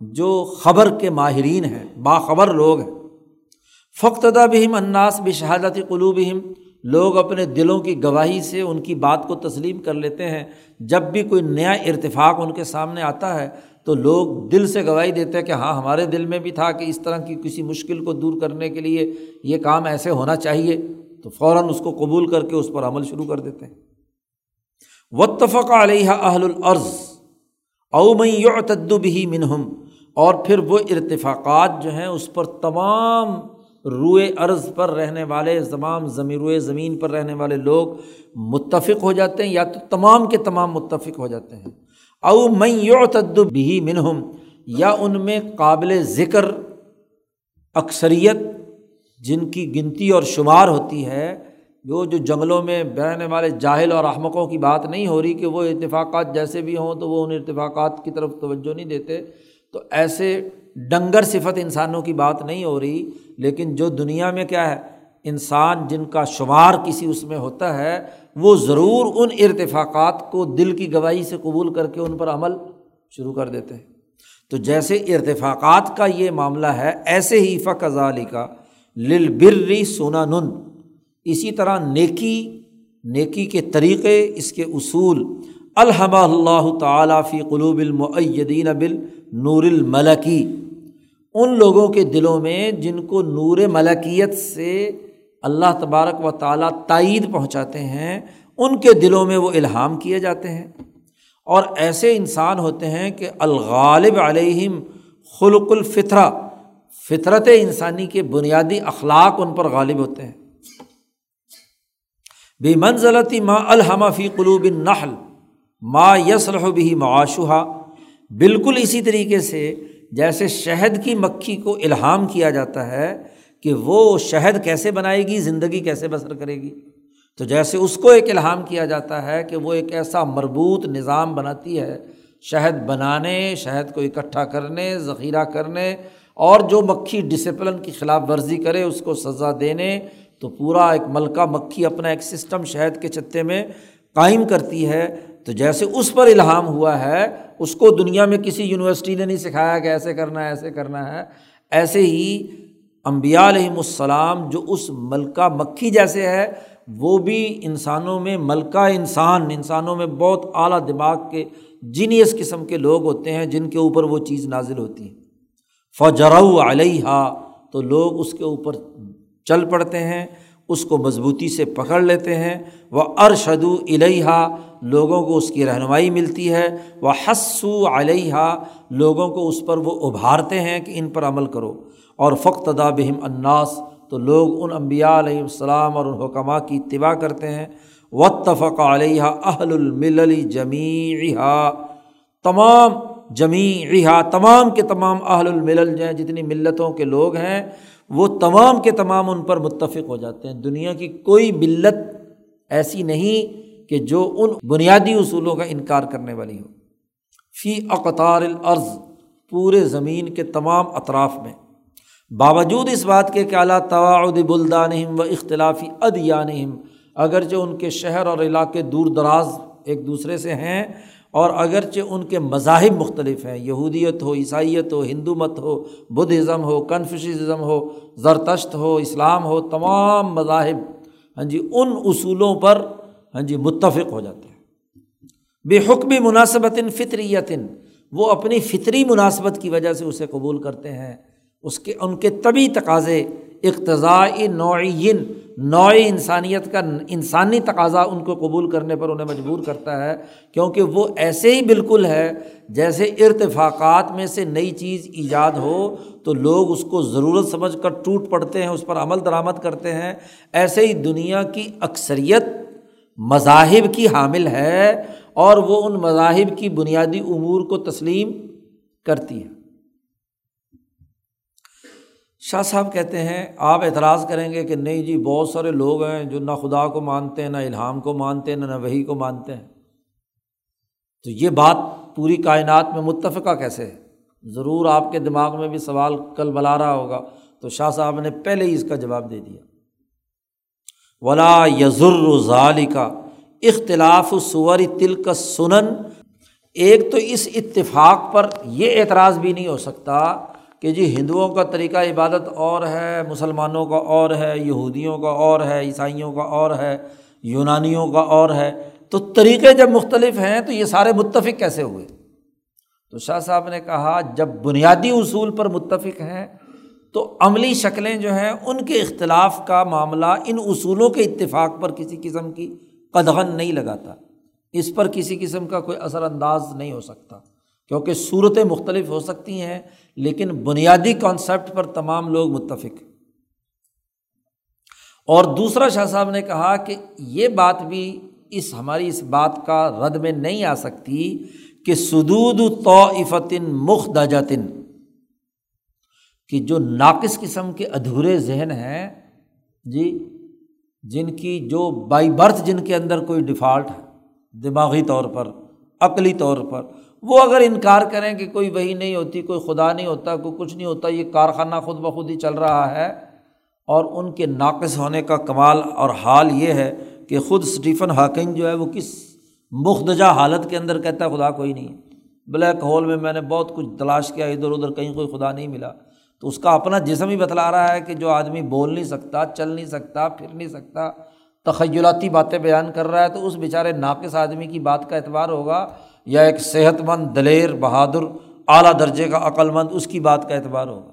جو خبر کے ماہرین ہیں، باخبر لوگ ہیں۔ فقتدا بہم اناس بشہادت قلوبہم، لوگ اپنے دلوں کی گواہی سے ان کی بات کو تسلیم کر لیتے ہیں۔ جب بھی کوئی نیا ارتفاق ان کے سامنے آتا ہے تو لوگ دل سے گواہی دیتے ہیں کہ ہاں ہمارے دل میں بھی تھا کہ اس طرح کی کسی مشکل کو دور کرنے کے لیے یہ کام ایسے ہونا چاہیے۔ تو فوراً اس کو قبول کر کے اس پر عمل شروع کر دیتے ہیں۔ وطفق علیہ اہل العرض اومئی بھی منہم۔ اور پھر وہ ارتفاقات جو ہیں، اس پر تمام روئے عرض پر رہنے والے، تمام زمین، روئے زمین پر رہنے والے لوگ متفق ہو جاتے ہیں یا تو تمام کے تمام متفق ہو جاتے ہیں۔ او میں بھی منہم، یا ان میں قابل ذکر اکثریت جن کی گنتی اور شمار ہوتی ہے جو جو جنگلوں میں بہنے والے جاہل اور احمقوں کی بات نہیں ہو رہی کہ وہ اتفاقات جیسے بھی ہوں تو وہ ان اتفاقات کی طرف توجہ نہیں دیتے۔ تو ایسے ڈنگر صفت انسانوں کی بات نہیں ہو رہی، لیکن جو دنیا میں کیا ہے انسان جن کا شمار کسی اس میں ہوتا ہے، وہ ضرور ان ارتفاقات کو دل کی گواہی سے قبول کر کے ان پر عمل شروع کر دیتے ہیں۔ تو جیسے ارتفاقات کا یہ معاملہ ہے، ایسے ہی فقض علی کا لل برری سونا نن اسی طرح نیکی نیکی کے طریقے، اس کے اصول۔ الحمہ اللہ تعالیٰ فی قلوب المعدین بال نور الملکی۔ ان لوگوں کے دلوں میں جن کو نور ملکیت سے اللہ تبارک و تعالیٰ تائید پہنچاتے ہیں، ان کے دلوں میں وہ الہام کیے جاتے ہیں۔ اور ایسے انسان ہوتے ہیں کہ الغالب علیہم خلق الفطرہ، فطرت انسانی کے بنیادی اخلاق ان پر غالب ہوتے ہیں۔ بے منزلتی ما الحمہ فی قلوب نحل ما یسلح بھی معاشہ بالکل اسی طریقے سے جیسے شہد کی مکھی کو الہام کیا جاتا ہے کہ وہ شہد کیسے بنائے گی، زندگی کیسے بسر کرے گی؟ تو جیسے اس کو ایک الہام کیا جاتا ہے کہ وہ ایک ایسا مربوط نظام بناتی ہے، شہد بنانے، شہد کو اکٹھا کرنے، ذخیرہ کرنے، اور جو مکھی ڈسپلن کی خلاف ورزی کرے، اس کو سزا دینے، تو پورا ایک ملکہ مکھی اپنا ایک سسٹم شہد کے چتے میں قائم کرتی ہے۔ تو جیسے اس پر الہام ہوا ہے، اس کو دنیا میں کسی یونیورسٹی نے نہیں سکھایا کہ ایسے کرنا ہے، ایسے کرنا ہے، ایسے ہی امبیا علیہم السلام جو اس ملکہ مکھی جیسے ہے، وہ بھی انسانوں میں ملکہ انسان، انسانوں میں بہت اعلیٰ دماغ کے جینیس قسم کے لوگ ہوتے ہیں جن کے اوپر وہ چیز نازل ہوتی ہے فجرو علیہ تو لوگ اس کے اوپر چل پڑتے ہیں، اس کو مضبوطی سے پکڑ لیتے ہیں۔ وہ ارشد علیہ لوگوں کو اس کی رہنمائی ملتی ہے۔ وہ حسو علیہ لوگوں کو اس پر وہ ابھارتے ہیں کہ ان پر عمل کرو۔ اور فخت دا بہم اناس تو لوگ ان امبیا علیہ السلام اور ان حکمہ کی اتباع کرتے ہیں۔ وطفق علیہ اہل المل جمی تمام جمی تمام کے تمام اہل الملل جو ہیں، جتنی ملتوں کے لوگ ہیں، وہ تمام کے تمام ان پر متفق ہو جاتے ہیں۔ دنیا کی کوئی ملت ایسی نہیں کہ جو ان بنیادی اصولوں کا انکار کرنے والی ہو۔ فی اقتار العرض پورے زمین کے تمام اطراف میں۔ باوجود اس بات کے کہ اعلیٰ تواعد بلدان و اختلافی ادیانہم، اگرچہ ان کے شہر اور علاقے دور دراز ایک دوسرے سے ہیں، اور اگرچہ ان کے مذاہب مختلف ہیں، یہودیت ہو، عیسائیت ہو ہندو مت ہو بدھ ازم ہو، کنفیوشزم ہو، زرتشت ہو، اسلام ہو، تمام مذاہب ہاں جی ان اصولوں پر ہاں جی متفق ہو جاتے ہیں۔ بے حکمی مناسبت فطریتن وہ اپنی فطری مناسبت کی وجہ سے اسے قبول کرتے ہیں۔ اس کے، ان کے طبی تقاضے اقتضاء نوعین نوع انسانیت کا انسانی تقاضا ان کو قبول کرنے پر انہیں مجبور کرتا ہے، کیونکہ وہ ایسے ہی بالکل ہے جیسے ارتفاقات میں سے نئی چیز ایجاد ہو تو لوگ اس کو ضرورت سمجھ کر ٹوٹ پڑتے ہیں، اس پر عمل درآمد کرتے ہیں۔ ایسے ہی دنیا کی اکثریت مذاہب کی حامل ہے اور وہ ان مذاہب کی بنیادی امور کو تسلیم کرتی ہے۔ شاہ صاحب کہتے ہیں، آپ اعتراض کریں گے کہ نہیں جی بہت سارے لوگ ہیں جو نہ خدا کو مانتے ہیں نہ الہام کو مانتے ہیں نہ نہ وہی کو مانتے ہیں۔ تو یہ بات پوری کائنات میں متفقہ کیسے ہے؟ ضرور آپ کے دماغ میں بھی سوال کل بلا رہا ہوگا۔ تو شاہ صاحب نے پہلے ہی اس کا جواب دے دیا۔ ولا یزر ظالی کا اختلاف سوری تل کا سنن ایک تو اس اتفاق پر یہ اعتراض بھی نہیں ہو سکتا کہ جی ہندوؤں کا طریقہ عبادت اور ہے، مسلمانوں کا اور ہے، یہودیوں کا اور ہے، عیسائیوں کا اور ہے، یونانیوں کا اور ہے۔ تو طریقے جب مختلف ہیں تو یہ سارے متفق کیسے ہوئے؟ تو شاہ صاحب نے کہا، جب بنیادی اصول پر متفق ہیں تو عملی شکلیں جو ہیں، ان کے اختلاف کا معاملہ ان اصولوں کے اتفاق پر کسی قسم کی قدغن نہیں لگاتا۔ اس پر کسی قسم کا کوئی اثر انداز نہیں ہو سکتا۔ کیونکہ صورتیں مختلف ہو سکتی ہیں لیکن بنیادی کانسیپٹ پر تمام لوگ متفق اور دوسرا شاہ صاحب نے کہا کہ یہ بات بھی اس ہماری اس بات کا رد میں نہیں آ سکتی کہ سدود توفتن مخدجتن، کہ جو ناقص قسم کے ادھورے ذہن ہیں جی جن کی جو بائی برتھ جن کے اندر کوئی ڈیفالٹ ہے، دماغی طور پر، عقلی طور پر وہ اگر انکار کریں کہ کوئی وہی نہیں ہوتی، کوئی خدا نہیں ہوتا، کوئی کچھ نہیں ہوتا، یہ کارخانہ خود بخود ہی چل رہا ہے، اور ان کے ناقص ہونے کا کمال اور حال یہ ہے کہ خود اسٹیفن ہاکنگ جو ہے وہ کس مخدجہ حالت کے اندر کہتا ہے خدا کوئی نہیں، بلیک ہول میں میں نے بہت کچھ تلاش کیا، ادھر ادھر کہیں کوئی خدا نہیں ملا۔ تو اس کا اپنا جسم ہی بتلا رہا ہے کہ جو آدمی بول نہیں سکتا، چل نہیں سکتا، پھر نہیں سکتا، تخیلاتی باتیں بیان کر رہا ہے، تو اس بیچارے ناقص آدمی کی بات کا اعتبار ہوگا یا ایک صحت مند دلیر، بہادر، اعلیٰ درجے کا عقل مند اس کی بات کا اعتبار ہوگا۔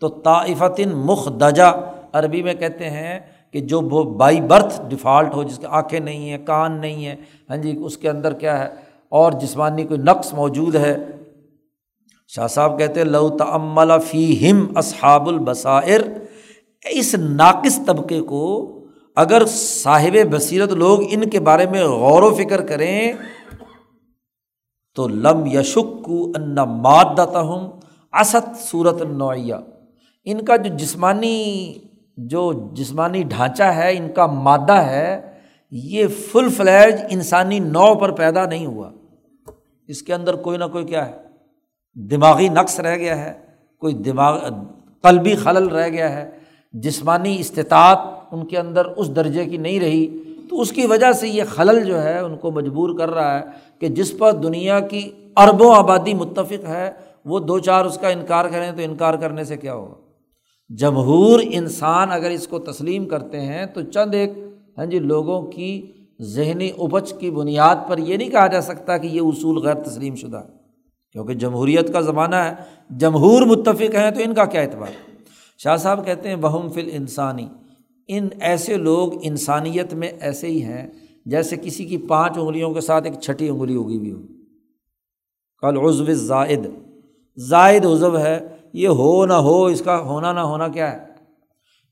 تو طائفتن مخ دجا عربی میں کہتے ہیں کہ جو وہ بائی برتھ ڈیفالٹ ہو، جس کی آنکھیں نہیں ہیں، کان نہیں ہیں ہاں جی اس کے اندر کیا ہے؟ اور جسمانی کوئی نقص موجود ہے۔ شاہ صاحب کہتے لو تمل فی ہم اصحاب البصائر۔ اس ناقص طبقے کو اگر صاحب بصیرت لوگ ان کے بارے میں غور و فکر کریں تو لم یشک ان مادہ ہوں اسد صورت نوعیہ ان کا جو جسمانی جو جسمانی ڈھانچہ ہے، ان کا مادہ ہے، یہ فل فلیج انسانی نو پر پیدا نہیں ہوا۔ اس کے اندر کوئی نہ کوئی کیا ہے؟ دماغی نقص رہ گیا ہے، کوئی دماغ، قلبی خلل رہ گیا ہے۔ جسمانی استطاعت ان کے اندر اس درجے کی نہیں رہی۔ تو اس کی وجہ سے یہ خلل جو ہے ان کو مجبور کر رہا ہے کہ جس پر دنیا کی اربوں آبادی متفق ہے، وہ دو چار اس کا انکار کریں تو انکار کرنے سے کیا ہوگا؟ جمہور انسان اگر اس کو تسلیم کرتے ہیں تو چند ایک ہاں جی لوگوں کی ذہنی اپج کی بنیاد پر یہ نہیں کہا جا سکتا کہ یہ اصول غیر تسلیم شدہ ہے۔ کیونکہ جمہوریت کا زمانہ ہے، جمہور متفق ہیں تو ان کا کیا اعتبار؟ شاہ صاحب کہتے ہیں بہم فل انسانی ان ایسے لوگ انسانیت میں ایسے ہی ہیں جیسے کسی کی پانچ انگلیوں کے ساتھ ایک چھٹی انگلی اگی ہوئی ہو۔ کل عزو زائد زائد عزو ہے، یہ ہو نہ ہو، اس کا ہونا نہ ہونا کیا ہے؟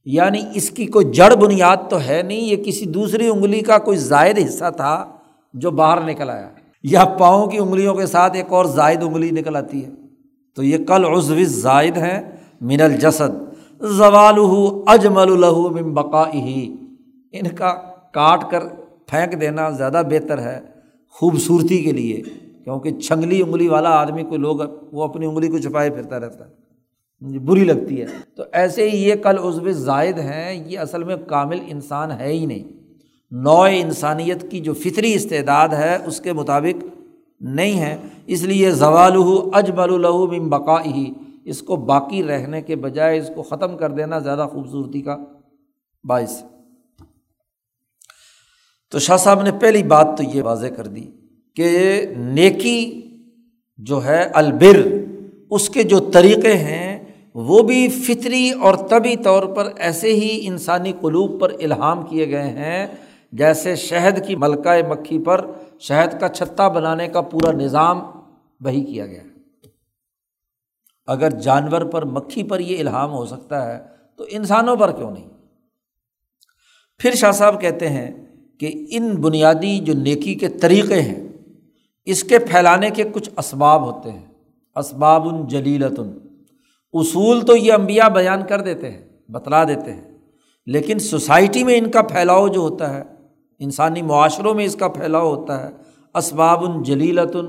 یعنی اس کی کوئی جڑ بنیاد تو ہے نہیں، یہ کسی دوسری انگلی کا کوئی زائد حصہ تھا جو باہر نکل آیا۔ یا پاؤں کی انگلیوں کے ساتھ ایک اور زائد انگلی نکل آتی ہے۔ تو یہ کل عزو زائد ہے من الجسد۔ زوال اجمل الہو من بقا ہی ان کا کاٹ کر پھینک دینا زیادہ بہتر ہے خوبصورتی کے لیے، کیونکہ چھنگلی انگلی والا آدمی کو لوگ وہ اپنی انگلی کو چھپائے پھرتا رہتا ہے۔ بری لگتی ہے۔ تو ایسے ہی یہ کل عزو زائد ہیں، یہ اصل میں کامل انسان ہے ہی نہیں۔ نو انسانیت کی جو فطری استعداد ہے، اس کے مطابق نہیں ہے۔ اس لیے زوال اجمل الہو من بقا ہی اس کو باقی رہنے کے بجائے اس کو ختم کر دینا زیادہ خوبصورتی کا باعث تو شاہ صاحب نے پہلی بات تو یہ واضح کر دی کہ نیکی جو ہے البر، اس کے جو طریقے ہیں، وہ بھی فطری اور طبی طور پر ایسے ہی انسانی قلوب پر الہام کیے گئے ہیں جیسے شہد کی ملکہ مکھی پر شہد کا چھتا بنانے کا پورا نظام وہی کیا گیا۔ اگر جانور پر مکھی پر یہ الہام ہو سکتا ہے، تو انسانوں پر کیوں نہیں؟ پھر شاہ صاحب کہتے ہیں کہ ان بنیادی جو نیکی کے طریقے ہیں، اس کے پھیلانے کے کچھ اسباب ہوتے ہیں۔ اسباب جلیلتن۔ اصول تو یہ امبیا بیان کر دیتے ہیں، بتلا دیتے ہیں۔ لیکن سوسائٹی میں ان کا پھیلاؤ جو ہوتا ہے، انسانی معاشروں میں اس کا پھیلاؤ ہوتا ہے، اسباب جلیلتن۔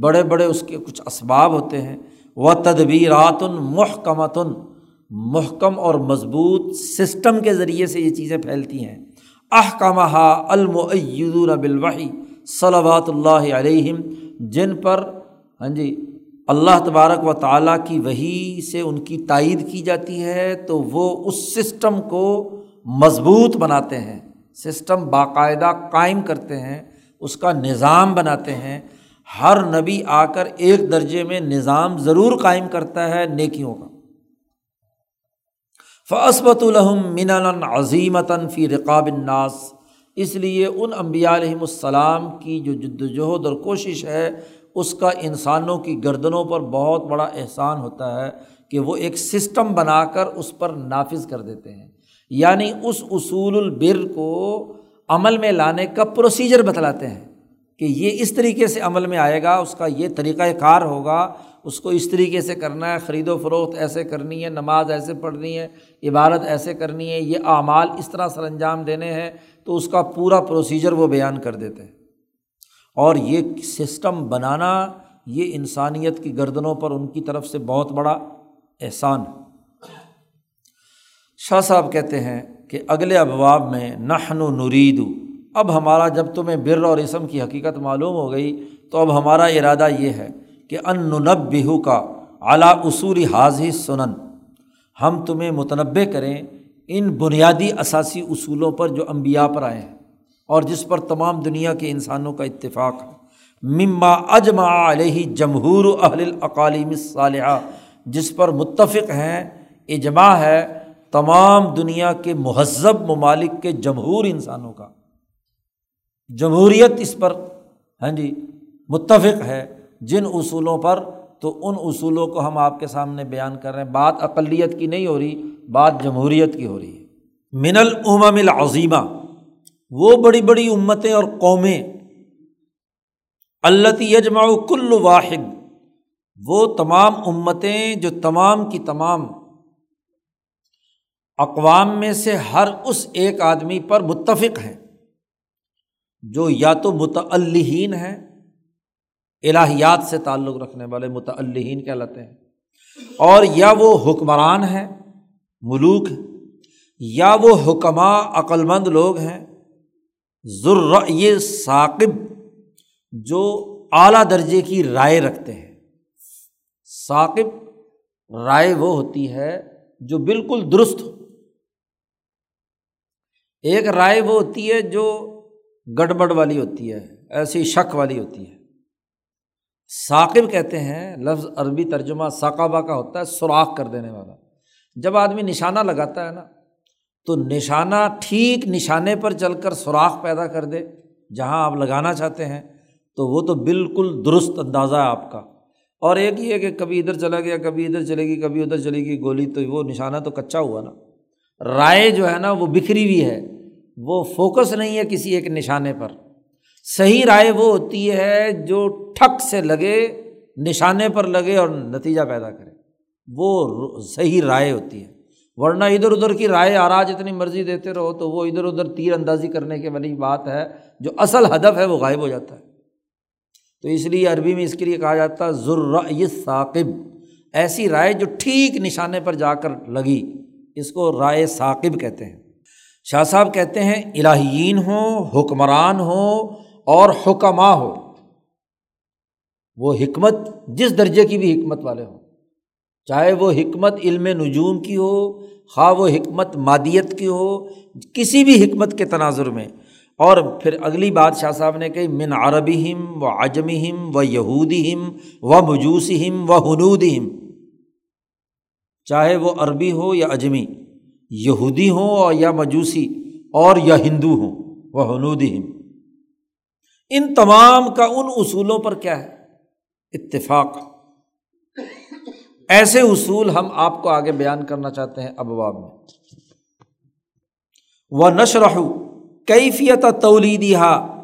بڑے بڑے اس کے کچھ اسباب ہوتے ہیں۔ و تدبیرات محکمتن، محکم اور مضبوط سسٹم کے ذریعے سے یہ چیزیں پھیلتی ہیں۔ احکامہ المعدون بالوحی صلوات اللہ علیہم، جن پر ہاں جی اللہ تبارک و تعالیٰ کی وہی سے ان کی تائید کی جاتی ہے، تو وہ اس سسٹم کو مضبوط بناتے ہیں۔ سسٹم باقاعدہ قائم کرتے ہیں، اس کا نظام بناتے ہیں۔ ہر نبی آ کر ایک درجے میں نظام ضرور قائم کرتا ہے نیکیوں کا۔ فصبۃ الحم من عظیمتاً فی رقاب الناس۔ اس لیے ان امبیا علیہم السلام کی جو جد وجہد اور کوشش ہے، اس کا انسانوں کی گردنوں پر بہت بڑا احسان ہوتا ہے کہ وہ ایک سسٹم بنا کر اس پر نافذ کر دیتے ہیں۔ یعنی اس اصول البر کو عمل میں لانے کا پروسیجر بتلاتے ہیں۔ کہ یہ اس طریقے سے عمل میں آئے گا، اس کا یہ طریقۂ کار ہوگا، اس کو اس طریقے سے کرنا ہے، خرید و فروخت ایسے کرنی ہے، نماز ایسے پڑھنی ہے، عبادت ایسے کرنی ہے، یہ اعمال اس طرح سر انجام دینے ہیں تو اس کا پورا پروسیجر وہ بیان کر دیتے ہیں۔ اور یہ سسٹم بنانا یہ انسانیت کی گردنوں پر ان کی طرف سے بہت بڑا احسان ہے۔ شاہ صاحب کہتے ہیں کہ اگلے ابواب میں نحن و نریدو اب ہمارا جب تمہیں بر اور اسم کی حقیقت معلوم ہو گئی تو اب ہمارا ارادہ یہ ہے کہ ان نب بہو کا اعلیٰ اصولی حاضی سنن۔ ہم تمہیں متنوع کریں ان بنیادی اثاثی اصولوں پر جو امبیا پر آئے ہیں اور جس پر تمام دنیا کے انسانوں کا اتفاق ہے۔ مما اجما علیہ جمہور اہل الاقالیم صالحہ جس پر متفق ہیں، اجماع ہے تمام دنیا کے مہذب ممالک کے جمہور انسانوں کا۔ جمہوریت اس پر ہاں جی متفق ہے۔ جن اصولوں پر تو ان اصولوں کو ہم آپ کے سامنے بیان کر رہے ہیں۔ بات اقلیت کی نہیں ہو رہی، بات جمہوریت کی ہو رہی ہے۔ من العمم العظیمہ، وہ بڑی بڑی امتیں اور قومیں اللہ یجمع کل واحد، وہ تمام امتیں جو تمام کی تمام اقوام میں سے ہر اس ایک آدمی پر متفق ہیں۔ جو یا تو متعلین ہیں، الہیات سے تعلق رکھنے والے متعلین کہلاتے ہیں، اور یا وہ حکمران ہیں، ملوک، یا وہ حکمہ عقلمند لوگ ہیں ذر یہ ثاقب، جو اعلیٰ درجے کی رائے رکھتے ہیں۔ ثاقب، رائے وہ ہوتی ہے جو بالکل درست ہو۔ ایک رائے وہ ہوتی ہے جو گڑبڑ والی ہوتی ہے، ایسی شک والی ہوتی ہے۔ ثاقب کہتے ہیں، لفظ عربی ترجمہ ثاقبہ کا ہوتا ہے، سوراخ کر دینے والا۔ جب آدمی نشانہ لگاتا ہے نا، تو نشانہ ٹھیک نشانے پر چل کر سوراخ پیدا کر دے۔ جہاں آپ لگانا چاہتے ہیں، تو وہ تو بالکل درست اندازہ ہے آپ کا۔ اور ایک یہ کہ کبھی ادھر چلا گیا، کبھی ادھر چلے گی، کبھی ادھر چلے گی گولی، تو وہ نشانہ تو کچا ہوا نا۔ رائے جو ہے نا، وہ بکھری ہوئی ہے۔ وہ فوکس نہیں ہے کسی ایک نشانے پر۔ صحیح رائے وہ ہوتی ہے جو ٹھک سے لگے، نشانے پر لگے اور نتیجہ پیدا کرے۔ وہ صحیح رائے ہوتی ہے۔ ورنہ ادھر ادھر کی رائے آراج اتنی مرضی دیتے رہو تو وہ ادھر ادھر تیر اندازی کرنے کے والی بات ہے۔ جو اصل ہدف ہے وہ غائب ہو جاتا ہے۔ تو اس لیے عربی میں اس کے لیے کہا جاتا ہے ذرا ثاقب ایسی رائے جو ٹھیک نشانے پر جا کر لگی، اس کو رائے ثاقب کہتے ہیں۔ شاہ صاحب کہتے ہیں الہین ہوں حکمران ہوں اور حکمہ ہو۔ وہ حکمت جس درجے کی بھی حکمت والے ہوں، چاہے وہ حکمت علم نجوم کی ہو، خواہ وہ حکمت مادیت کی ہو، کسی بھی حکمت کے تناظر میں۔ اور پھر اگلی بات شاہ صاحب نے کہی، من عربی ہم و عجمی ہم و یہودی ہم و مجوسی ہم و حنود ہم چاہے وہ عربی ہو یا اجمی یہودی ہوں یا مجوسی اور یا ہندو ہوں وہ حنودی ہم ان تمام کا ان اصولوں پر کیا ہے؟ اتفاق۔ ایسے اصول ہم آپ کو آگے بیان کرنا چاہتے ہیں ابواب میں۔ وہ نشر کیفیت تولیدی ہا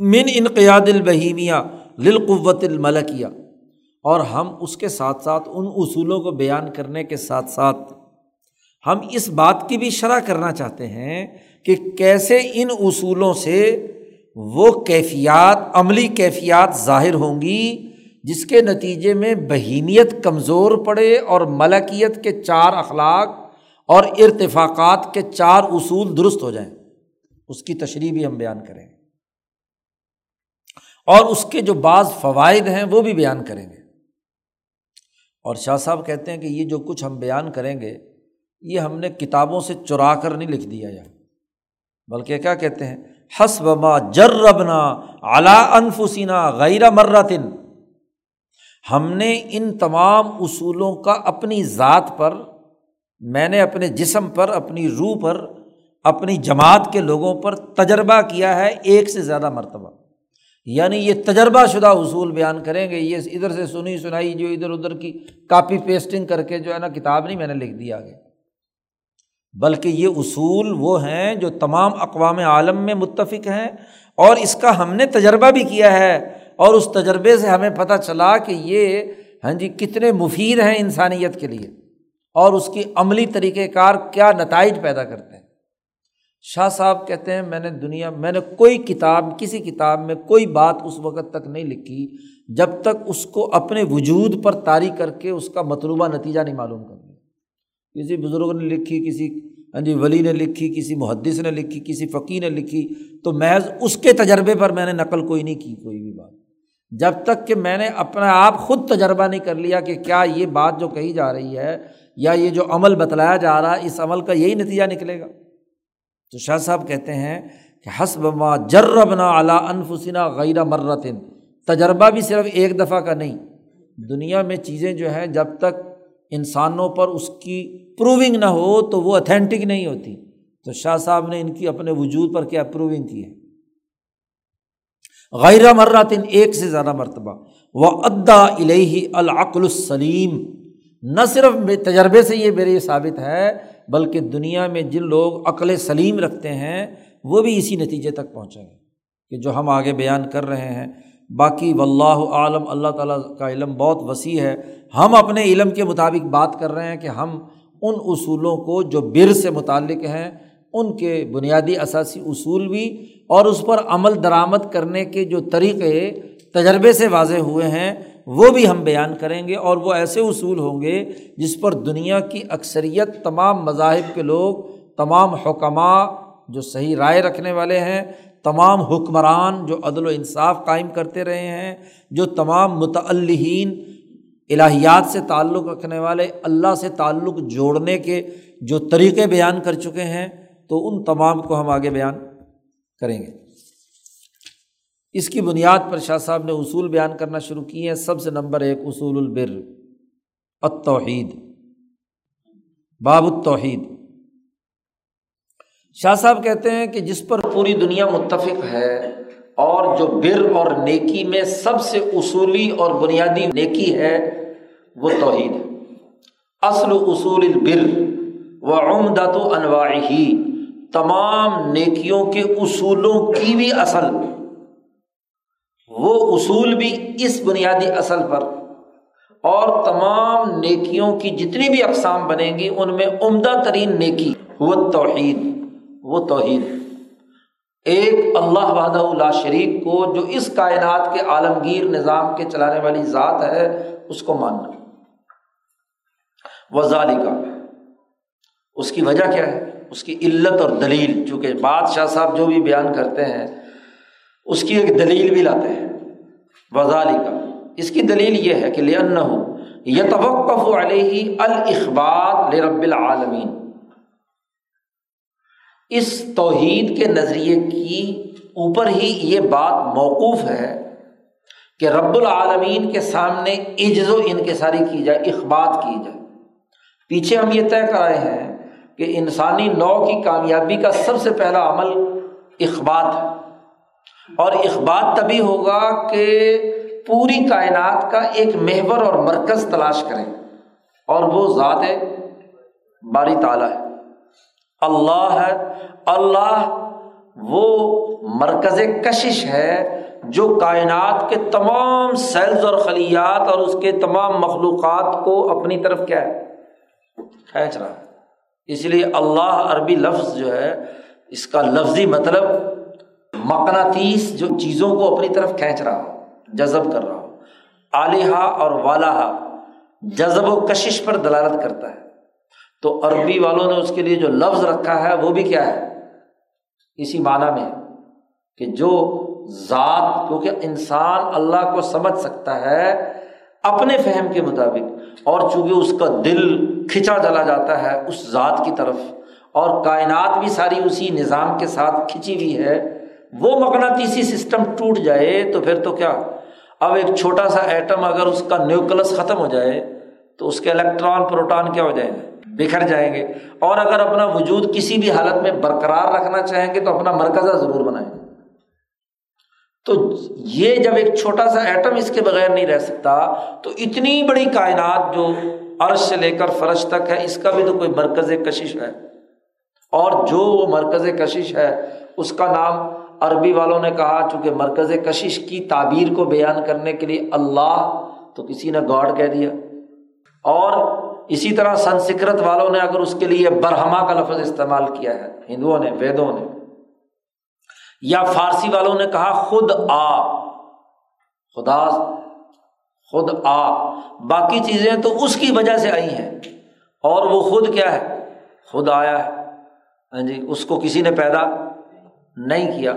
من انقیاد البہیمیا للقوت الملکیہ اور ہم اس کے ساتھ ساتھ ان اصولوں کو بیان کرنے کے ساتھ ساتھ ہم اس بات کی بھی شرح کرنا چاہتے ہیں کہ کیسے ان اصولوں سے وہ کیفیات، عملی کیفیات ظاہر ہوں گی جس کے نتیجے میں بہیمیت کمزور پڑے اور ملکیت کے چار اخلاق اور ارتفاقات کے چار اصول درست ہو جائیں۔ اس کی تشریح بھی ہم بیان کریں۔ اور اس کے جو بعض فوائد ہیں وہ بھی بیان کریں گے۔ اور شاہ صاحب کہتے ہیں کہ یہ جو کچھ ہم بیان کریں گے یہ ہم نے کتابوں سے چرا کر نہیں لکھ دیا یار۔ بلکہ کیا کہتے ہیں؟ حسب ما جربنا اعلیٰ انفسینہ غیر مرتن۔ ہم نے ان تمام اصولوں کا اپنی ذات پر، میں نے اپنے جسم پر، اپنی روح پر، اپنی جماعت کے لوگوں پر تجربہ کیا ہے ایک سے زیادہ مرتبہ۔ یعنی یہ تجربہ شدہ اصول بیان کریں گے، یہ ادھر سے سنی سنائی جو ادھر ادھر کی کاپی پیسٹنگ کر کے جو ہے نا کتاب نہیں میں نے لکھ دیا آگے۔ بلکہ یہ اصول وہ ہیں جو تمام اقوام عالم میں متفق ہیں اور اس کا ہم نے تجربہ بھی کیا ہے اور اس تجربے سے ہمیں پتہ چلا کہ یہ ہاں جی کتنے مفید ہیں انسانیت کے لیے اور اس کی عملی طریقۂ کار کیا نتائج پیدا کرتے ہیں۔ شاہ صاحب کہتے ہیں، میں نے دنیا، میں نے کوئی کتاب، کسی کتاب میں کوئی بات اس وقت تک نہیں لکھی جب تک اس کو اپنے وجود پر طاری کر کے اس کا مطلوبہ نتیجہ نہیں معلوم کر لیا کسی بزرگ نے لکھی، کسی ہاں جی ولی نے لکھی، کسی محدث نے لکھی، کسی فقیر نے لکھی، تو محض اس کے تجربے پر میں نے نقل کوئی نہیں کی کوئی بھی بات۔ جب تک کہ میں نے اپنا آپ خود تجربہ نہیں کر لیا کہ کیا یہ بات جو کہی جا رہی ہے یا یہ جو عمل بتلایا جا رہا ہے، اس عمل کا یہی نتیجہ نکلے گا۔ تو شاہ صاحب کہتے ہیں کہ حسب ما جربنا اعلیٰ انفسنا غیر مرتن۔ تجربہ بھی صرف ایک دفعہ کا نہیں، دنیا میں چیزیں جو ہیں جب تک انسانوں پر اس کی پروونگ نہ ہو تو وہ اتھینٹک نہیں ہوتی۔ تو شاہ صاحب نے ان کی اپنے وجود پر کیا پروونگ کی ہے؟ غیر مراتن ایک سے زیادہ مرتبہ۔ وہ ادا الہی العقل السلیم نہ صرف تجربے سے یہ میرے یہ ثابت ہے، بلکہ دنیا میں جن لوگ عقل سلیم رکھتے ہیں، وہ بھی اسی نتیجے تک پہنچیں گے کہ جو ہم آگے بیان کر رہے ہیں۔ باقی و اللہ عالم اللہ تعالیٰ کا علم بہت وسیع ہے۔ ہم اپنے علم کے مطابق بات کر رہے ہیں کہ ہم ان اصولوں کو جو بر سے متعلق ہیں، ان کے بنیادی اثاثی اصول بھی اور اس پر عمل درآمد کرنے کے جو طریقے تجربے سے واضح ہوئے ہیں، وہ بھی ہم بیان کریں گے اور وہ ایسے اصول ہوں گے جس پر دنیا کی اکثریت تمام مذاہب کے لوگ، تمام حکمہ جو صحیح رائے رکھنے والے ہیں تمام حکمران جو عدل و انصاف قائم کرتے رہے ہیں، جو تمام متعلین الہیات سے تعلق رکھنے والے، اللہ سے تعلق جوڑنے کے جو طریقے بیان کر چکے ہیں، تو ان تمام کو ہم آگے بیان کریں گے۔ اس کی بنیاد پر شاہ صاحب نے اصول بیان کرنا شروع کیے ہیں۔ سب سے نمبر ایک، اصول البر، التوحید۔ باب التوحید۔ شاہ صاحب کہتے ہیں کہ جس پر پوری دنیا متفق ہے اور جو بر اور نیکی میں سب سے اصولی اور بنیادی نیکی ہے، وہ توحید ہے۔ اصل اصول البر و عمدت و انواعی تمام نیکیوں کے اصولوں کی بھی اصل۔ وہ اصول بھی اس بنیادی اصل پر۔ اور تمام نیکیوں کی جتنی بھی اقسام بنیں گی ان میں عمدہ ترین نیکی، وہ توحید۔ وہ توحید ایک اللہ وحدہ اللہ شریک کو جو اس کائنات کے عالمگیر نظام کے چلانے والی ذات ہے، اس کو ماننا۔ وزالی کا اس کی وجہ کیا ہے؟ اس کی علت اور دلیل۔ چونکہ بادشاہ صاحب جو بھی بیان کرتے ہیں، اس کی ایک دلیل بھی لاتے ہیں۔ وزالی کا اس کی دلیل یہ ہے کہ لن ہو یہ توقف علیہ الخبات رب العالمین۔ اس توحید کے نظریے کی اوپر ہی یہ بات موقوف ہے کہ رب العالمین کے سامنے عجز و انکساری کی جائے، اخبات کی جائے۔ پیچھے ہم یہ طے کرائے ہیں کہ انسانی نو کی کامیابی کا سب سے پہلا عمل اخبات ہے۔ اور اخبات تبھی ہوگا کہ پوری کائنات کا ایک محور اور مرکز تلاش کریں اور وہ ذات باری تعالیٰ ہے۔ اللہ ہے۔ اللہ وہ مرکز کشش ہے جو کائنات کے تمام سیلز اور خلیات اور اس کے تمام مخلوقات کو اپنی طرف کیا ہے؟ کھینچ رہا ہے۔ اس لیے اللہ عربی لفظ جو ہے، اس کا لفظی مطلب مقناطیس جو چیزوں کو اپنی طرف کھینچ رہا ہو، جذب کر رہا ہو۔ علیحا اور والا جذب و کشش پر دلالت کرتا ہے۔ تو عربی والوں نے اس کے لیے جو لفظ رکھا ہے وہ بھی کیا ہے؟ اسی معنی میں کہ جو ذات، کیونکہ انسان اللہ کو سمجھ سکتا ہے اپنے فہم کے مطابق، اور چونکہ اس کا دل کھنچا جلا جاتا ہے اس ذات کی طرف، اور کائنات بھی ساری اسی نظام کے ساتھ کھنچی ہوئی ہے، وہ مقناطیسی سسٹم ٹوٹ جائے تو پھر تو کیا؟ اب ایک چھوٹا سا ایٹم اگر اس کا نیوکلس ختم ہو جائے تو اس کے الیکٹران، پروٹان کیا ہو جائیں گے بکھر جائیں گے۔ اور اگر اپنا وجود کسی بھی حالت میں برقرار رکھنا چاہیں گے تو اپنا مرکزہ ضرور بنائیں گے۔ تو یہ جب ایک چھوٹا سا ایٹم اس کے بغیر نہیں رہ سکتا، تو اتنی بڑی کائنات جو عرش سے لے کر فرش تک ہے، اس کا بھی تو کوئی مرکز کشش ہے۔ اور جو وہ مرکز کشش ہے، اس کا نام عربی والوں نے کہا، چونکہ مرکز کشش کی تعبیر کو بیان کرنے کے لیے اللہ تو کسی نے گاڈ کہہ دیا۔ اور اسی طرح سنسکرت والوں نے اگر اس کے لیے برہما کا لفظ استعمال کیا ہے، ہندوؤں نے، ویدوں نے، یا فارسی والوں نے کہا خود آ، خدا، خود آ، باقی چیزیں تو اس کی وجہ سے آئی ہیں۔ اور وہ خود کیا ہے؟ خود آیا ہے۔ ہاں جی اس کو کسی نے پیدا نہیں کیا۔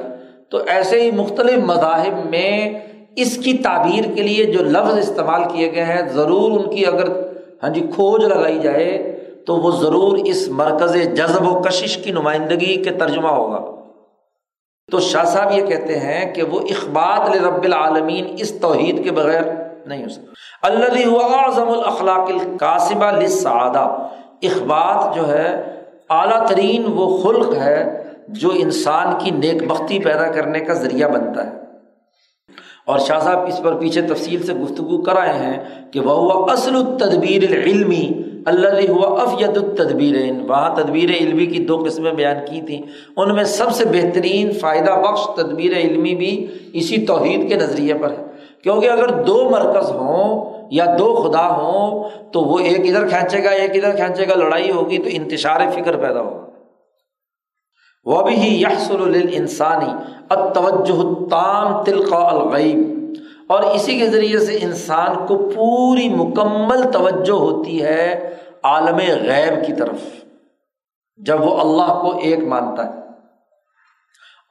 تو ایسے ہی مختلف مذاہب میں اس کی تعبیر کے لیے جو لفظ استعمال کیے گئے ہیں، ضرور ان کی اگر ہاں جی کھوج لگائی جائے تو وہ ضرور اس مرکز جذب و کشش کی نمائندگی کے ترجمہ ہوگا۔ تو شاہ صاحب یہ کہتے ہیں کہ وہ اخبات رب العالمین اس توحید کے بغیر نہیں ہو سکتا۔ اللہ اعظم الاخلاق القاصبہ لسعادہ اخبات جو ہے، اعلیٰ ترین وہ خلق ہے جو انسان کی نیک بختی پیدا کرنے کا ذریعہ بنتا ہے۔ اور شاہ صاحب اس پر پیچھے تفصیل سے گفتگو کرائے ہیں کہ وہ اصل التدبیر العلمی اللہ ہوا افید التدبیر وہاں تدبیر علمی کی دو قسمیں بیان کی تھیں۔ ان میں سب سے بہترین فائدہ بخش تدبیر علمی بھی اسی توحید کے نظریے پر ہے۔ کیونکہ اگر دو مرکز ہوں یا دو خدا ہوں تو وہ ایک ادھر کھینچے گا، ایک ادھر کھینچے گا، لڑائی ہوگی تو انتشار فکر پیدا ہوگا۔ وہ بھی یحسل انسانی اتوجہ تام تلقا الغیب اور اسی کے ذریعے سے انسان کو پوری مکمل توجہ ہوتی ہے عالم غیب کی طرف، جب وہ اللہ کو ایک مانتا ہے۔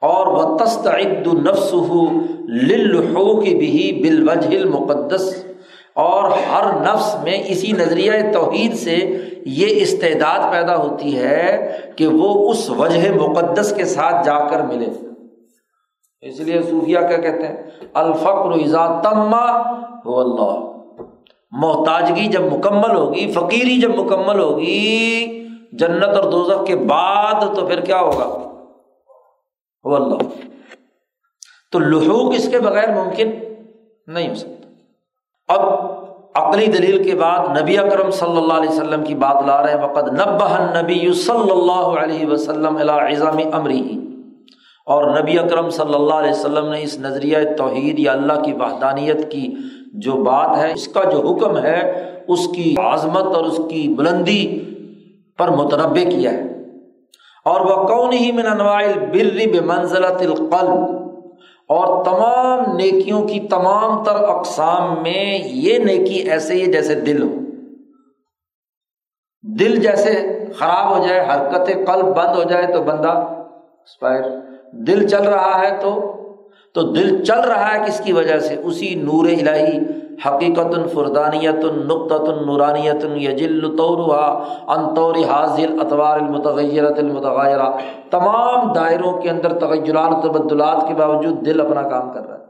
اور وہ تستعد نفس ہو للحو کی بھی بالوجہ المقدس۔ اور ہر نفس میں اسی نظریہ توحید سے یہ استعداد پیدا ہوتی ہے کہ وہ اس وجہ مقدس کے ساتھ جا کر ملے۔ اس لیے صوفیہ کیا کہتے ہیں؟ الفقر اذا تما اللہ۔ محتاجگی جب مکمل ہوگی، فقیری جب مکمل ہوگی، جنت اور دوزخ کے بعد تو پھر کیا ہوگا؟ ہو اللہ۔ تو لحوق اس کے بغیر ممکن نہیں ہو سکتا۔ اب عقلی دلیل کے بعد نبی اکرم صلی اللہ علیہ وسلم کی بات لا رہے وقت نبہ نبی صلی اللہ علیہ وسلم اعظام امری اور نبی اکرم صلی اللہ علیہ وسلم نے اس نظریہ توحید یا اللہ کی وحدانیت کی جو بات ہے، اس کا جو حکم ہے، اس کی عظمت اور اس کی بلندی پر متنوع کیا ہے۔ اور وہ کون ہی من انوائل بر منزلت القلب۔ اور تمام نیکیوں کی تمام تر اقسام میں یہ نیکی ایسے ہی جیسے دل ہو۔ دل جیسے خراب ہو جائے، حرکت قلب بند ہو جائے تو بندہ دل چل رہا ہے تو تو دل چل رہا ہے کس کی وجہ سے؟ اسی نور الہی حقیقت فردانیت نقطۃ نورانیت یجل طورا انطور حاضل اطوار المتغیرت المتغیرہ۔ تمام دائروں کے اندر تغیرات تبدلات کے باوجود دل اپنا کام کر رہا ہے۔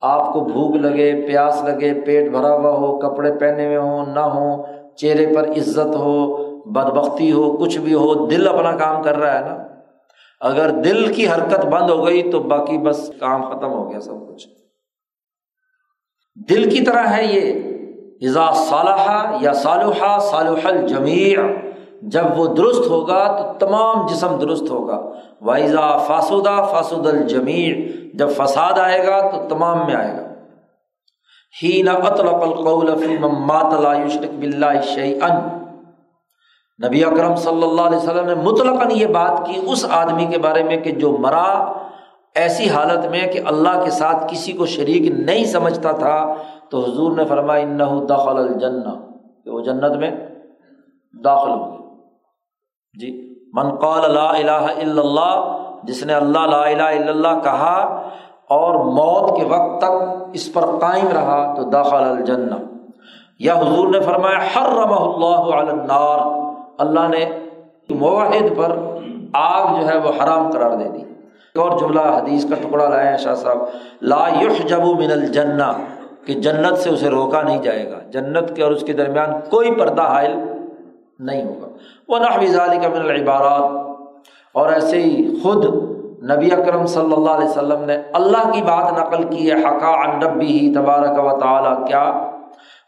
آپ کو بھوک لگے، پیاس لگے، پیٹ بھرا ہوا ہو، کپڑے پہنے ہوئے ہوں، نہ ہوں، چہرے پر عزت ہو، بدبختی ہو، کچھ بھی ہو، دل اپنا کام کر رہا ہے نا؟ اگر دل کی حرکت بند ہو گئی تو باقی بس کام ختم ہو گیا سب کچھ۔ دل کی طرح ہے یہ ازا صالحہ یا صالحہ صالح الجمیع، جب وہ درست ہوگا تو تمام جسم درست ہوگا۔ وائزا فاسودہ فاسد الجمیع، جب فساد آئے گا تو تمام میں آئے گا۔ ہی اطلق القول فی مات لا یشرک باللہ شیئا نبی اکرم صلی اللہ علیہ وسلم نے مطلق یہ بات کی اس آدمی کے بارے میں کہ جو مرا ایسی حالت میں کہ اللہ کے ساتھ کسی کو شریک نہیں سمجھتا تھا، تو حضور نے فرمایا ان دخل الجنہ۔ کہ وہ جنت میں داخل ہو گئے جی من قال لا الہ الا اللہ، جس نے اللہ لا الہ الا اللہ کہا اور موت کے وقت تک اس پر قائم رہا، تو داخل الجنہ۔ یا حضور نے فرمایا، حرمہ اللہ علی النار۔ اللہ نے معاہد پر آگ جو ہے وہ حرام قرار دے دی۔ اور جملہ حدیث کا ٹکڑا لائے ہیں شاہ صاحب، لا جب من الجنہ، کہ جنت سے اسے روکا نہیں جائے گا۔ جنت کے اور اس کے درمیان کوئی پردہ حائل نہیں ہوگا۔ وہ نہ کا من العبارات۔ اور ایسے ہی خود نبی اکرم صلی اللہ علیہ وسلم نے اللہ کی بات نقل کی ہے، حقا ان نبی ہی تبارک و تعالیٰ، کیا؟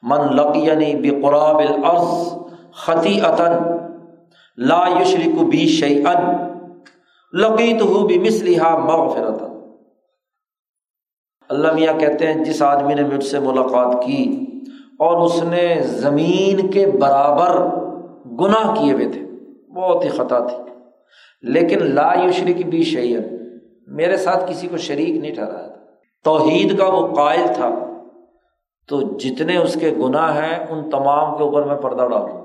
من لقینی بقراب الارض خطی عطن لا یشرک بی شعین لقیت ہو بھی مسلحا مغفرت اللہ میاں کہتے ہیں، جس آدمی نے مجھ سے ملاقات کی اور اس نے زمین کے برابر گناہ کیے ہوئے تھے، بہت ہی خطا تھی۔ لیکن لا یشرک بھی شعین میرے ساتھ کسی کو شریک نہیں ٹھہرایا تھا۔ توحید کا وہ قائل تھا، تو جتنے اس کے گناہ ہیں، ان تمام کے اوپر میں پردہ ڈالوں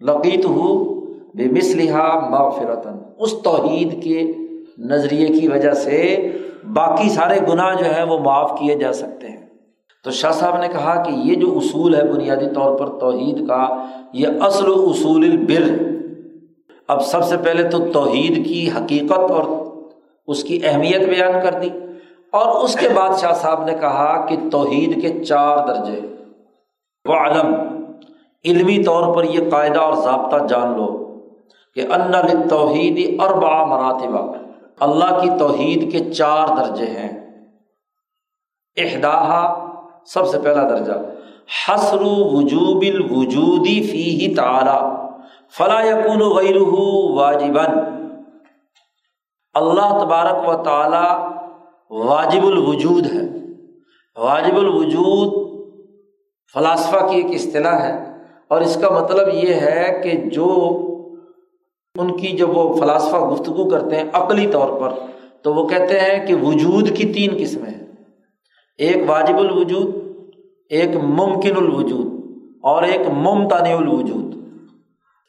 لقیت ہوں بے مسلحا مغفرتن اس توحید کے نظریے کی وجہ سے باقی سارے گناہ جو ہیں وہ معاف کیے جا سکتے ہیں۔ تو شاہ صاحب نے کہا کہ یہ جو اصول ہے بنیادی طور پر توحید کا، یہ اصل اصول البر۔ اب سب سے پہلے تو توحید کی حقیقت اور اس کی اہمیت بیان کر دی۔ اور اس کے بعد شاہ صاحب نے کہا کہ توحید کے چار درجے وہ علم علمی طور پر یہ قاعدہ اور ضابطہ جان لو۔ کہ ان توحید اربع مراتبہ اللہ کی توحید کے چار درجے ہیں۔ احدہ سب سے پہلا درجہ، حسر وجوب الوجودی فی ہی تعالی، فلا یقون غیر واجبن اللہ تبارک و تعالی واجب الوجود ہے۔ واجب الوجود فلاسفہ کی ایک اصطلاح ہے۔ اور اس کا مطلب یہ ہے کہ جو ان کی جب وہ فلاسفہ گفتگو کرتے ہیں عقلی طور پر، تو وہ کہتے ہیں کہ وجود کی تین قسمیں ہیں۔ ایک واجب الوجود، ایک ممکن الوجود، اور ایک ممتان الوجود۔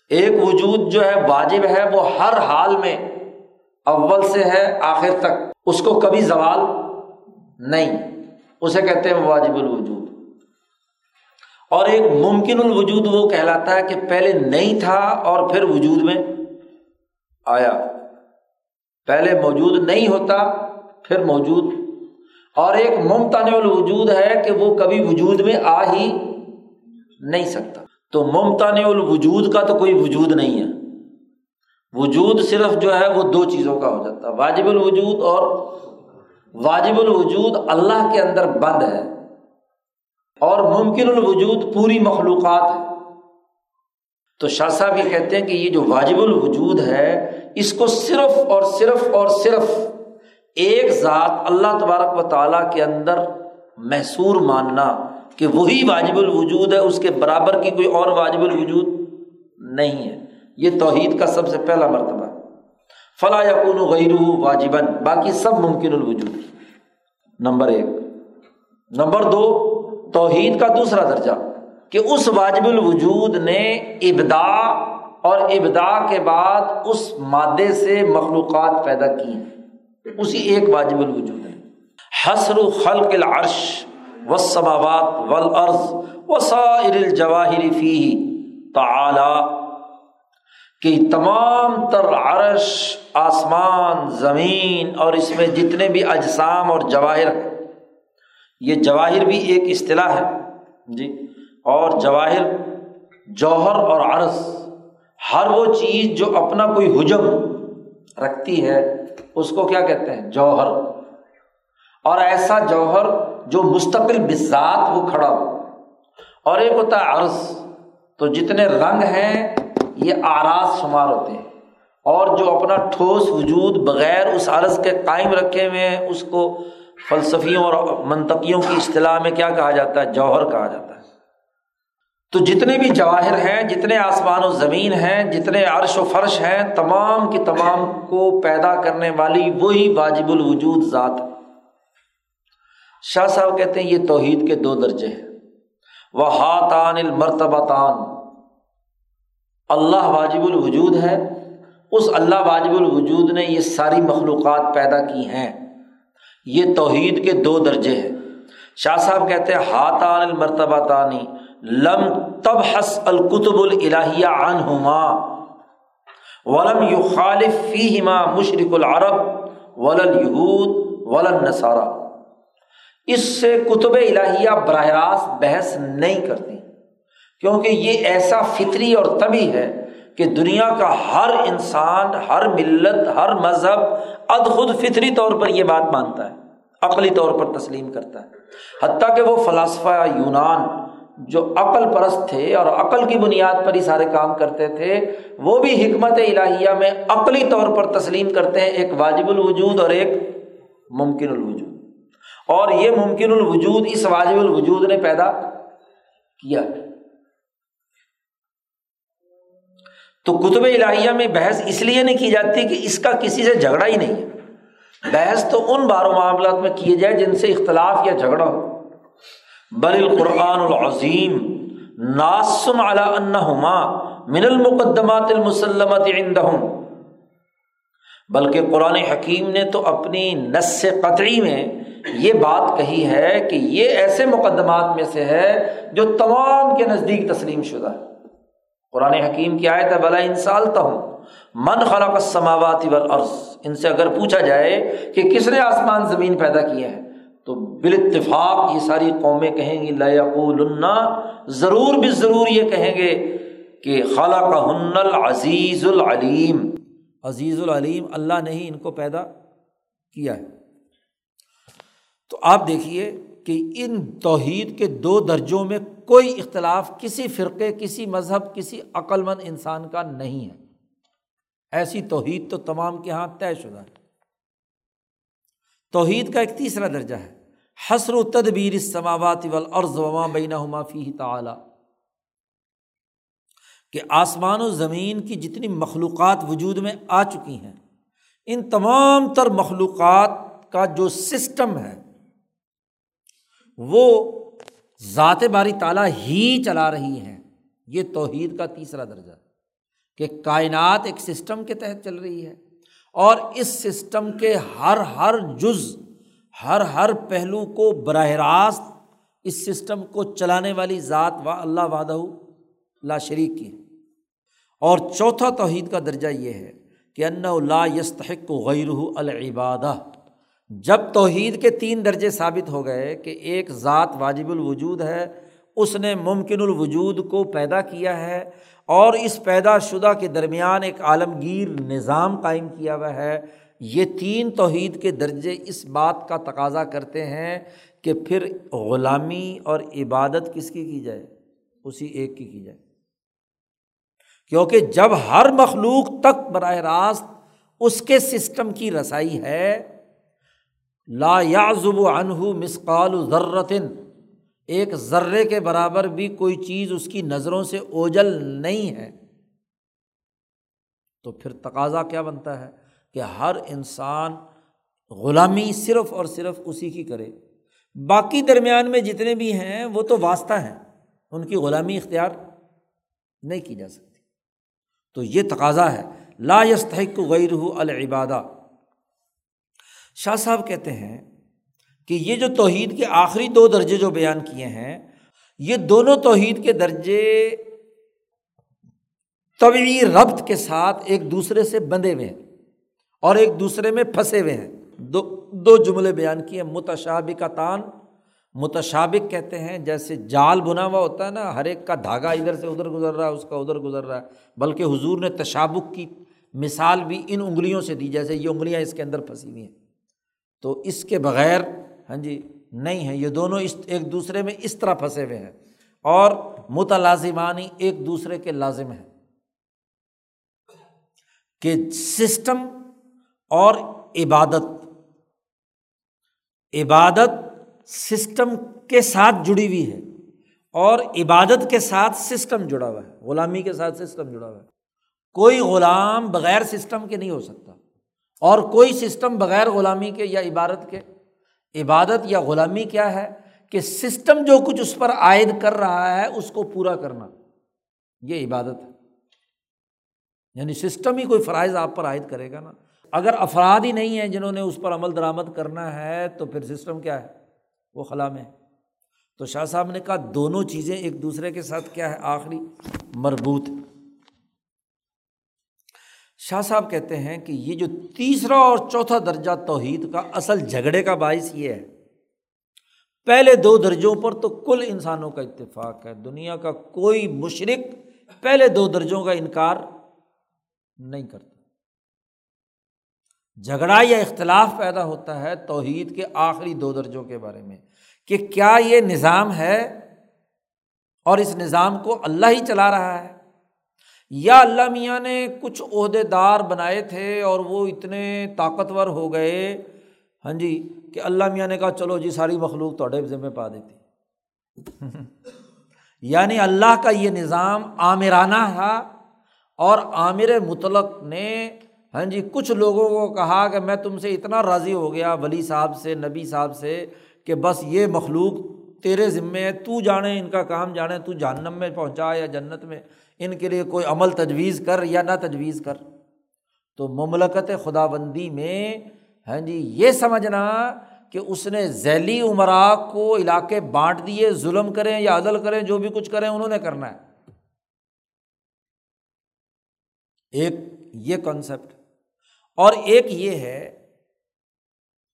ایک وجود جو ہے واجب ہے وہ ہر حال میں اول سے ہے، آخر تک۔ اس کو کبھی زوال نہیں۔ اسے کہتے ہیں واجب الوجود۔ اور ایک ممکن الوجود وہ کہلاتا ہے کہ پہلے نہیں تھا اور پھر وجود میں۔ آیا۔ پہلے موجود نہیں ہوتا، پھر موجود۔ اور ایک ممتن الوجود ہے کہ وہ کبھی وجود میں آ ہی نہیں سکتا۔ تو ممتن الوجود کا تو کوئی وجود نہیں ہے۔ وجود صرف جو ہے وہ دو چیزوں کا ہو جاتا ہے واجب الوجود اور واجب الوجود اللہ کے اندر بند ہے۔ اور ممکن الوجود پوری مخلوقات ہے۔ تو شاہ صاحب یہ کہتے ہیں کہ یہ جو واجب الوجود ہے، اس کو صرف اور صرف اور صرف ایک ذات اللہ تبارک و تعالیٰ کے اندر محصور ماننا کہ وہی واجب الوجود ہے، اس کے برابر کی کوئی اور واجب الوجود نہیں ہے۔ یہ توحید کا سب سے پہلا مرتبہ۔ فلاں یقون غیر واجبن باقی سب ممکن الوجود۔ نمبر ایک۔ نمبر دو، توحید کا دوسرا درجہ۔ کہ اس واجب الوجود نے ابدا اور ابدا کے بعد اس مادے سے مخلوقات پیدا کی ہیں۔ اسی ایک واجب الوجود ہے۔ حسر خلق العرش و سماوات ولعرض و سائر الجواہر فی تعلی کہ تمام تر عرش، آسمان، زمین اور اس میں جتنے بھی اجسام اور جواہر یہ جواہر بھی ایک اصطلاح ہے۔ جی۔ اور جواہر، جوہر اور عرض، ہر وہ چیز جو اپنا کوئی حجم رکھتی ہے، اس کو کیا کہتے ہیں؟ جوہر۔ اور ایسا جوہر جو مستقل بذات وہ کھڑا ہو۔ اور ایک ہوتا ہے عرض۔ تو جتنے رنگ ہیں، یہ آراز شمار ہوتے ہیں۔ اور جو اپنا ٹھوس وجود بغیر اس عرض کے قائم رکھے ہوئے ہیں، اس کو فلسفیوں اور منطقیوں کی اصطلاح میں کیا کہا جاتا ہے؟ جوہر کہا جاتا ہے۔ تو جتنے بھی جواہر ہیں، جتنے آسمان و زمین ہیں، جتنے عرش و فرش ہیں، تمام کی تمام کو پیدا کرنے والی وہی واجب الوجود ذات۔ شاہ صاحب کہتے ہیں، یہ توحید کے دو درجے ہیں۔ وہ ہاتان المرتبہ تان اللہ واجب الوجود ہے۔ اس اللہ واجب الوجود نے یہ ساری مخلوقات پیدا کی ہیں۔ یہ توحید کے دو درجے ہیں۔ شاہ صاحب کہتے ہیں ہاتان المرتبہ تانی لم تب القتب الہیہ عنہما ولم یو خالف فی ہما مشرق العرب ولل یہود ولن نصارہ اس سے کتب الہیہ براہ راست بحث نہیں کرتی کیونکہ یہ ایسا فطری اور طبی ہے کہ دنیا کا ہر انسان، ہر ملت، ہر مذہب اد خود فطری طور پر یہ بات مانتا ہے، عقلی طور پر تسلیم کرتا ہے۔ حتیٰ کہ وہ فلاسفہ یونان جو عقل پرست تھے اور عقل کی بنیاد پر ہی سارے کام کرتے تھے، وہ بھی حکمت الہیہ میں عقلی طور پر تسلیم کرتے ہیں، ایک واجب الوجود اور ایک ممکن الوجود۔ اور یہ ممکن الوجود، اس واجب الوجود نے پیدا کیا۔ تو کتب الہیہ میں بحث اس لیے نہیں کی جاتی کہ اس کا کسی سے جھگڑا ہی نہیں ہے۔ بحث تو ان بار معاملات میں کیے جائے جن سے اختلاف یا جھگڑا ہو۔ بل القرآن العظیم ناسم انہما من المقدمات المسلمت عندہم۔ بلکہ قرآن حکیم نے تو اپنی نس قطعی میں یہ بات کہی ہے کہ یہ ایسے مقدمات میں سے ہے جو تمام کے نزدیک تسلیم شدہ ہے۔ قرآن حکیم کی آیت ہے، بلا انسالتا ہوں من خلق السماوات والارض۔ ان سے اگر پوچھا جائے کہ کس نے آسمان زمین پیدا کیے ہیں تو بال اتفاق یہ ساری قومیں کہیں گی لقول ضرور بھی ضرور یہ کہیں گے کہ خالہ کا ہن العزیز العلیم۔ عزیز العلیم، اللہ نے ہی ان کو پیدا کیا ہے۔ تو آپ دیکھیے کہ ان توحید کے دو درجوں میں کوئی اختلاف کسی فرقے، کسی مذہب، کسی عقل مند انسان کا نہیں ہے۔ ایسی توحید تو تمام کے یہاں طے شدہ ہے۔ توحید کا ایک تیسرا درجہ ہے۔ حسر و تدبیر سماوات والارض وما بینہما فی تعالی۔ کہ آسمان و زمین کی جتنی مخلوقات وجود میں آ چکی ہیں، ان تمام تر مخلوقات کا جو سسٹم ہے، وہ ذات باری تعالیٰ ہی چلا رہی ہیں۔ یہ توحید کا تیسرا درجہ کہ کائنات ایک سسٹم کے تحت چل رہی ہے۔ اور اس سسٹم کے ہر ہر جز، ہر ہر پہلو کو براہ راست اس سسٹم کو چلانے والی ذات و اللہ وادہ لا شریک کی اور چوتھا توحید کا درجہ یہ ہے کہ ان لا یستحق غیر العبادہ۔ جب توحید کے تین درجے ثابت ہو گئے کہ ایک ذات واجب الوجود ہے، اس نے ممکن الوجود کو پیدا کیا ہے اور اس پیدا شدہ کے درمیان ایک عالمگیر نظام قائم کیا ہوا ہے۔ یہ تین توحید کے درجے اس بات کا تقاضا کرتے ہیں کہ پھر غلامی اور عبادت کس کی کی جائے؟ اسی ایک کی کی جائے۔ کیونکہ جب ہر مخلوق تک براہ راست اس کے سسٹم کی رسائی ہے، لا یازب انہ مسقال ذرتن ایک ذرے کے برابر بھی کوئی چیز اس کی نظروں سے اوجل نہیں ہے۔ تو پھر تقاضا کیا بنتا ہے کہ ہر انسان غلامی صرف اور صرف اسی کی کرے۔ باقی درمیان میں جتنے بھی ہیں وہ تو واسطہ ہیں، ان کی غلامی اختیار نہیں کی جا سکتی۔ تو یہ تقاضا ہے، لا یستحق غیر العبادہ۔ شاہ صاحب کہتے ہیں کہ یہ جو توحید کے آخری دو درجے جو بیان کیے ہیں، یہ دونوں توحید کے درجے طبعی ربط کے ساتھ ایک دوسرے سے بندھے ہوئے ہیں اور ایک دوسرے میں پھنسے ہوئے ہیں۔ دو دو جملے بیان کیے متشابک کا تان متشابک کہتے ہیں، جیسے جال بنا ہوا ہوتا ہے نا، ہر ایک کا دھاگا ادھر سے ادھر گزر رہا ہے، اس کا ادھر گزر رہا ہے۔ بلکہ حضور نے تشابک کی مثال بھی ان انگلیوں سے دی، جیسے یہ انگلیاں اس کے اندر پھنسی ہوئی ہیں۔ تو اس کے بغیر ہاں جی نہیں ہے یہ دونوں اس، ایک دوسرے میں اس طرح پھنسے ہوئے ہیں۔ اور متلازمانی ایک دوسرے کے لازم ہیں۔ کہ سسٹم اور عبادت عبادت سسٹم کے ساتھ جڑی ہوئی ہے اور عبادت کے ساتھ سسٹم جڑا ہوا ہے۔ غلامی کے ساتھ سسٹم جڑا ہوا ہے۔ کوئی غلام بغیر سسٹم کے نہیں ہو سکتا۔ اور کوئی سسٹم بغیر غلامی کے یا عبادت کے عبادت یا غلامی کیا ہے کہ سسٹم جو کچھ اس پر عائد کر رہا ہے اس کو پورا کرنا، یہ عبادت ہے۔ یعنی سسٹم ہی کوئی فرائض آپ پر عائد کرے گا نا۔ اگر افراد ہی نہیں ہیں جنہوں نے اس پر عمل درآمد کرنا ہے تو پھر سسٹم کیا ہے؟ وہ خلا میں تو شاہ صاحب نے کہا دونوں چیزیں ایک دوسرے کے ساتھ کیا ہے؟ آخری مربوط۔ شاہ صاحب کہتے ہیں کہ یہ جو تیسرا اور چوتھا درجہ توحید کا اصل جھگڑے کا باعث یہ ہے۔ پہلے دو درجوں پر تو کل انسانوں کا اتفاق ہے، دنیا کا کوئی مشرق پہلے دو درجوں کا انکار نہیں کرتا۔ جھگڑا یا اختلاف پیدا ہوتا ہے توحید کے آخری دو درجوں کے بارے میں کہ کیا یہ نظام ہے اور اس نظام کو اللہ ہی چلا رہا ہے۔ یا اللہ میاں نے کچھ عہدے دار بنائے تھے اور وہ اتنے طاقتور ہو گئے ہاں جی کہ اللہ میاں نے کہا، چلو جی ساری مخلوق توڑے ذمے پا دیتی۔ یعنی اللہ کا یہ نظام عامرانہ تھا اور عامر مطلق نے ہاں جی کچھ لوگوں کو کہا کہ میں تم سے اتنا راضی ہو گیا ولی صاحب سے، نبی صاحب سے، کہ بس یہ مخلوق تیرے ذمے ہے، تو جانے ان کا کام، جانے تو جہنم میں پہنچا یا جنت میں۔ ان کے لیے کوئی عمل تجویز کر یا نہ تجویز کر۔ تو مملکت خدا بندی میں ہاں جی یہ سمجھنا کہ اس نے ذیلی عمرا کو علاقے بانٹ دیے، ظلم کریں یا عدل کریں، جو بھی کچھ کریں، انہوں نے کرنا ہے۔ ایک یہ کانسیپٹ اور ایک یہ ہے،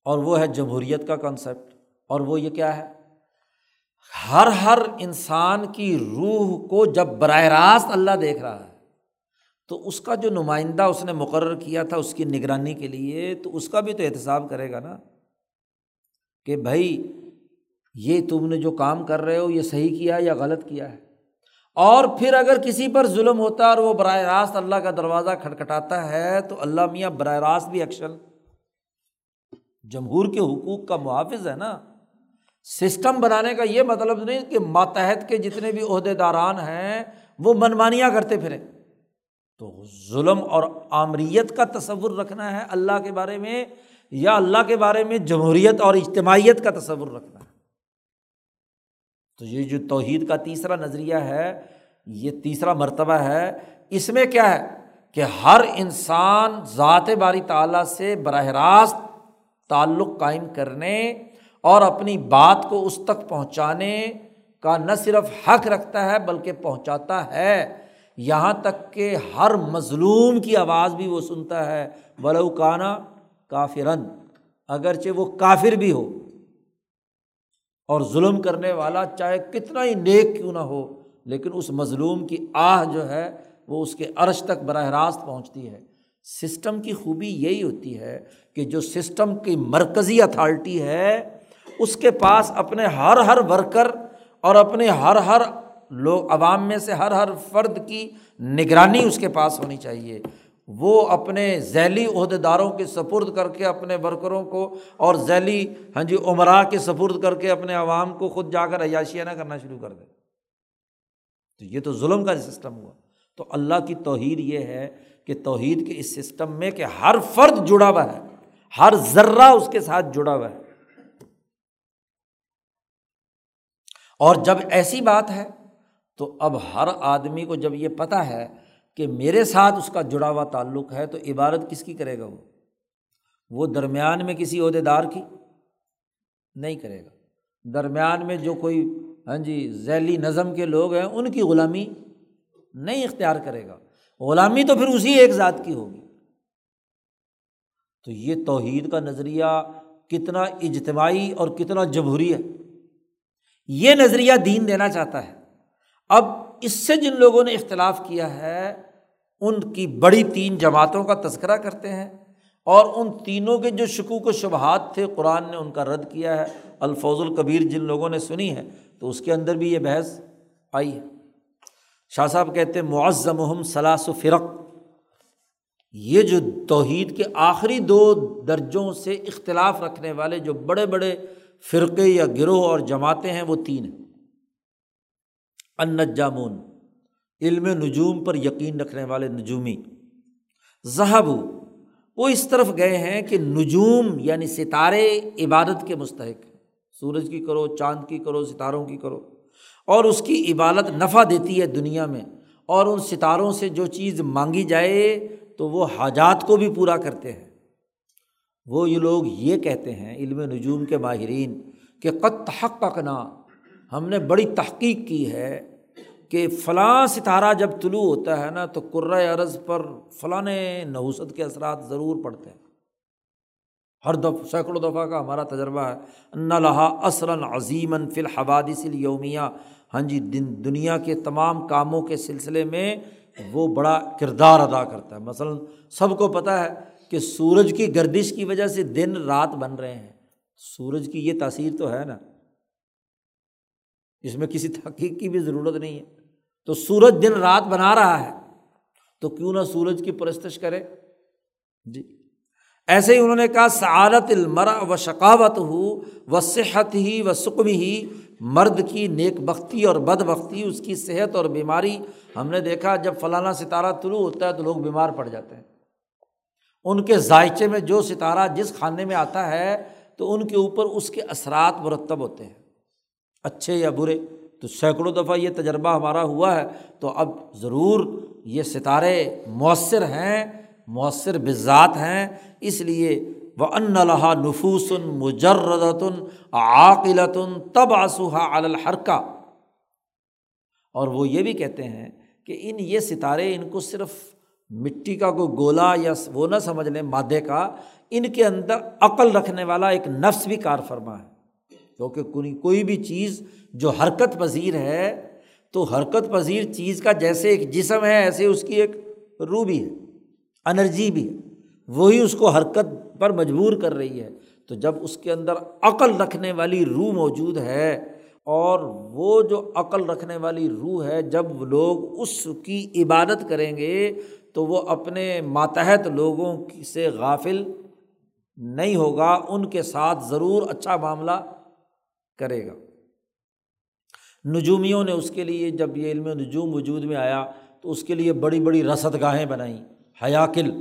اور وہ ہے جمہوریت کا کانسیپٹ اور وہ یہ کیا ہے؟ ہر ہر انسان کی روح کو جب براہ راست اللہ دیکھ رہا ہے، تو اس کا جو نمائندہ اس نے مقرر کیا تھا اس کی نگرانی کے لیے، تو اس کا بھی تو احتساب کرے گا نا کہ بھائی یہ تم نے جو کام کر رہے ہو، یہ صحیح کیا یا غلط کیا ہے؟ اور پھر اگر کسی پر ظلم ہوتا ہے اور وہ براہ راست اللہ کا دروازہ کھٹکھٹاتا ہے، تو اللہ میاں براہ راست بھی ایکشن جمہور کے حقوق کا محافظ ہے نا۔ سسٹم بنانے کا یہ مطلب نہیں کہ ماتحت کے جتنے بھی عہدے داران ہیں، وہ منمانیاں کرتے پھریں۔ تو ظلم اور آمریت کا تصور رکھنا ہے اللہ کے بارے میں، یا اللہ کے بارے میں جمہوریت اور اجتماعیت کا تصور رکھنا ہے؟ تو یہ جو توحید کا تیسرا نظریہ ہے، یہ تیسرا مرتبہ ہے۔ اس میں کیا ہے کہ ہر انسان ذات باری تعالیٰ سے براہ راست تعلق قائم کرنے اور اپنی بات کو اس تک پہنچانے کا نہ صرف حق رکھتا ہے بلکہ پہنچاتا ہے۔ یہاں تک کہ ہر مظلوم کی آواز بھی وہ سنتا ہے بلوکانہ کافرن اگرچہ وہ کافر بھی ہو اور ظلم کرنے والا چاہے کتنا ہی نیک کیوں نہ ہو، لیکن اس مظلوم کی آہ جو ہے وہ اس کے عرش تک براہ راست پہنچتی ہے۔ سسٹم کی خوبی یہی ہوتی ہے کہ جو سسٹم کی مرکزی اتھارٹی ہے اس کے پاس اپنے ہر ہر ورکر اور اپنے ہر ہر لوگ عوام میں سے ہر ہر فرد کی نگرانی اس کے پاس ہونی چاہیے۔ وہ اپنے ذیلی عہدے داروں کے سپرد کر کے اپنے ورکروں کو اور ذیلی ہاں جی عمرا کے سپرد کر کے اپنے عوام کو خود جا کر عیاشیاں نہ کرنا شروع کر دے تو یہ تو ظلم کا سسٹم ہوا۔ تو اللہ کی توحید یہ ہے کہ توحید کے اس سسٹم میں کہ ہر فرد جڑا ہوا ہے، ہر ذرہ اس کے ساتھ جڑا ہوا ہے۔ اور جب ایسی بات ہے تو اب ہر آدمی کو جب یہ پتہ ہے کہ میرے ساتھ اس کا جڑا ہوا تعلق ہے تو عبادت کس کی کرے گا وہ؟ وہ درمیان میں کسی عہدے دار کی نہیں کرے گا۔ درمیان میں جو کوئی ہاں جی ذیلی نظم کے لوگ ہیں، ان کی غلامی نہیں اختیار کرے گا۔ غلامی تو پھر اسی ایک ذات کی ہوگی۔ تو یہ توحید کا نظریہ کتنا اجتماعی اور کتنا جمہوری ہے۔ یہ نظریہ دین دینا چاہتا ہے۔ اب اس سے جن لوگوں نے اختلاف کیا ہے، ان کی بڑی تین جماعتوں کا تذکرہ کرتے ہیں اور ان تینوں کے جو شکوک و شبہات تھے، قرآن نے ان کا رد کیا ہے۔ الفوظ القبیر جن لوگوں نے سنی ہے، تو اس کے اندر بھی یہ بحث آئی ہے۔ شاہ صاحب کہتے ہیں معظم سلاس و فرق۔ یہ جو توحید کے آخری دو درجوں سے اختلاف رکھنے والے، جو بڑے بڑے فرقے یا گروہ اور جماعتیں ہیں وہ تین ہیں۔ انجامون علم نجوم پر یقین رکھنے والے نجومی۔ ذہب وہ اس طرف گئے ہیں کہ نجوم یعنی ستارے عبادت کے مستحق ہیں۔ سورج کی کرو، چاند کی کرو، ستاروں کی کرو۔ اور اس کی عبادت نفع دیتی ہے دنیا میں۔ اور ان ستاروں سے جو چیز مانگی جائے تو وہ حاجات کو بھی پورا کرتے ہیں۔ وہ یہ لوگ یہ kہتے ہیں، علم نجوم کے ماہرین، کہ قط حق ہم نے بڑی تحقیق کی ہے کہ فلاں ستارہ جب طلوع ہوتا ہے نا، تو عرض پر فلاں نحوست کے اثرات ضرور پڑتے ہیں۔ ہر دف، سینکڑوں دفعہ کا ہمارا تجربہ ہے۔ نہ لہا اصلاً عظیم فی الحوادث یومیہ ہاں جی دن، دنیا کے تمام کاموں کے سلسلے میں وہ بڑا کردار ادا کرتا ہے۔ مثلاً سب کو پتہ ہے کہ سورج کی گردش کی وجہ سے دن رات بن رہے ہیں۔ سورج کی یہ تاثیر تو ہے نا۔ اس میں کسی تحقیق کی بھی ضرورت نہیں ہے۔ تو سورج دن رات بنا رہا ہے۔ تو کیوں نہ سورج کی پرستش کرے؟ جی۔ ایسے ہی انہوں نے کہا، سعادت المرا و شقاوت ہو و صحت ہی و سکم ہی مرد کی نیک بختی اور بد بختی، اس کی صحت اور بیماری۔ ہم نے دیکھا، جب فلانا ستارہ طلوع ہوتا ہے تو لوگ بیمار پڑ جاتے ہیں۔ ان کے ذائچے میں جو ستارہ جس کھانے میں آتا ہے، تو ان کے اوپر اس کے اثرات مرتب ہوتے ہیں۔ اچھے یا برے، تو سینکڑوں دفعہ یہ تجربہ ہمارا ہوا ہے۔ تو اب ضرور یہ ستارے مؤثر ہیں، مؤثر بذات ہیں۔ اس لیے وہ ان لہا نفوسن مجردن عاقلتن تب آسوہا الحرکہ اور وہ یہ بھی کہتے ہیں کہ ان یہ ستارے ان کو صرف مٹی کا کوئی گولا یا وہ نہ سمجھ لیں، مادے کا، ان کے اندر عقل رکھنے والا ایک نفس بھی کار فرما ہے۔ کیونکہ کوئی بھی چیز جو حرکت پذیر ہے، تو حرکت پذیر چیز کا جیسے ایک جسم ہے، ایسے اس کی ایک روح بھی ہے، انرجی بھی ہے۔ وہی اس کو حرکت پر مجبور کر رہی ہے۔ تو جب اس کے اندر عقل رکھنے والی روح موجود ہے، اور وہ جو عقل رکھنے والی روح ہے، جب لوگ اس کی عبادت کریں گے تو وہ اپنے ماتحت لوگوں سے غافل نہیں ہوگا، ان کے ساتھ ضرور اچھا معاملہ کرے گا۔ نجومیوں نے اس کے لیے جب یہ علم نجوم وجود میں آیا تو اس کے لیے بڑی بڑی رسد گاہیں بنائیں۔ حیاکل،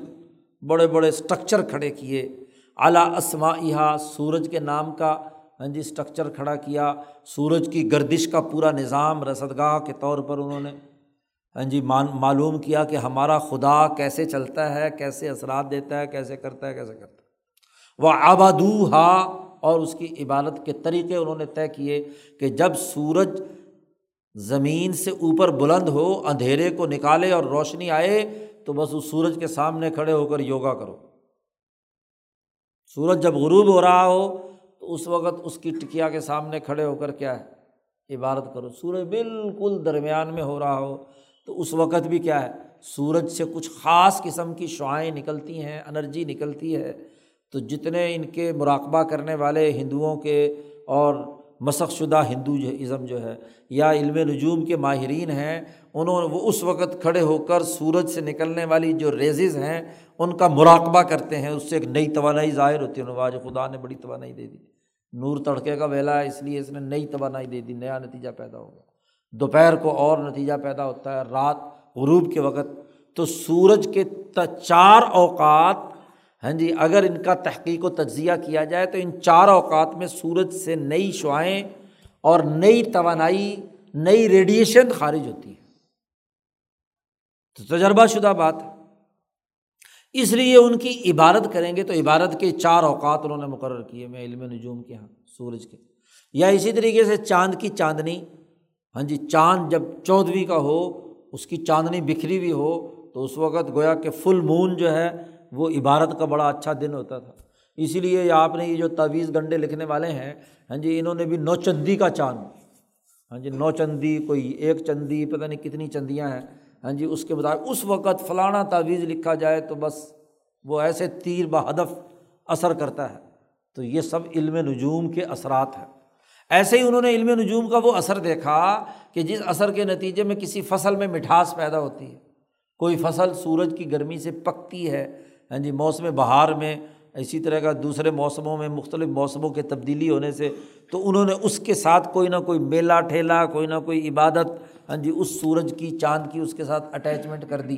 بڑے بڑے اسٹرکچر کھڑے کیے۔ اعلیٰ اسما سورج کے نام کا ہاں جی اسٹرکچر کھڑا کیا۔ سورج کی گردش کا پورا نظام رسد گاہ کے طور پر انہوں نے ہاں جی معلوم کیا کہ ہمارا خدا کیسے چلتا ہے، کیسے اثرات دیتا ہے، کیسے کرتا ہے، کیسے کرتا ہے۔ وہ آبادو ہا اور اس کی عبادت کے طریقے انہوں نے طے کیے کہ جب سورج زمین سے اوپر بلند ہو، اندھیرے کو نکالے اور روشنی آئے، تو بس اس سورج کے سامنے کھڑے ہو کر یوگا کرو۔ سورج جب غروب ہو رہا ہو، تو اس وقت اس کی ٹکیا کے سامنے کھڑے ہو کر کیا ہے؟ عبادت کرو۔ سورج بالکل درمیان میں ہو رہا ہو۔ تو اس وقت بھی کیا ہے، سورج سے کچھ خاص قسم کی شعائیں نکلتی ہیں، انرجی نکلتی ہے۔ تو جتنے ان کے مراقبہ کرنے والے ہندوؤں کے اور مسق شدہ ہندو جو ازم جو ہے، یا علم نجوم کے ماہرین ہیں، انہوں نے وہ اس وقت کھڑے ہو کر سورج سے نکلنے والی جو ریزز ہیں، ان کا مراقبہ کرتے ہیں۔ اس سے ایک نئی توانائی ظاہر ہوتی ہے۔ آج خدا نے بڑی توانائی دے دی۔ نور تڑکے کا ویلا ہے، اس لیے اس نے نئی توانائی دے دی، نیا نتیجہ پیدا ہو گیا دوپہر کو اور نتیجہ پیدا ہوتا ہے رات غروب کے وقت۔ تو سورج کے چار اوقات ہاں جی اگر ان کا تحقیق و تجزیہ کیا جائے تو ان چار اوقات میں سورج سے نئی شعائیں اور نئی توانائی، نئی ریڈیشن خارج ہوتی ہے۔ تو تجربہ شدہ بات ہے۔ اس لیے ان کی عبادت کریں گے تو عبادت کے چار اوقات انہوں نے مقرر کیے میں علم نجوم کے یہاں سورج کے۔ یا اسی طریقے سے چاند کی چاندنی ہاں جی چاند جب چودھویں کا ہو، اس کی چاندنی بکھری ہوئی ہو، تو اس وقت گویا کہ فل مون جو ہے، وہ عبارت کا بڑا اچھا دن ہوتا تھا۔ اسی لیے آپ نے یہ جو تعویذ گنڈے لکھنے والے ہیں ہاں جی انہوں نے بھی نو چندی کا چاند۔ ہاں جی نو چندی کوئی ایک چندی، پتہ نہیں کتنی چندیاں ہیں۔ ہاں جی اس کے مطابق، اس وقت فلانا تعویذ لکھا جائے تو بس وہ ایسے تیر بہدف اثر کرتا ہے۔ تو یہ سب علم نجوم کے اثرات ہیں۔ ایسے ہی انہوں نے علم نجوم کا وہ اثر دیکھا کہ جس اثر کے نتیجے میں کسی فصل میں مٹھاس پیدا ہوتی ہے۔ کوئی فصل سورج کی گرمی سے پکتی ہے ہاں جی موسم بہار میں اسی طرح کا دوسرے موسموں میں مختلف موسموں کے تبدیلی ہونے سے تو انہوں نے اس کے ساتھ کوئی نہ کوئی میلہ ٹھیلا کوئی نہ کوئی عبادت ہاں جی اس سورج کی، چاند کی اس کے ساتھ اٹیچمنٹ کر دی۔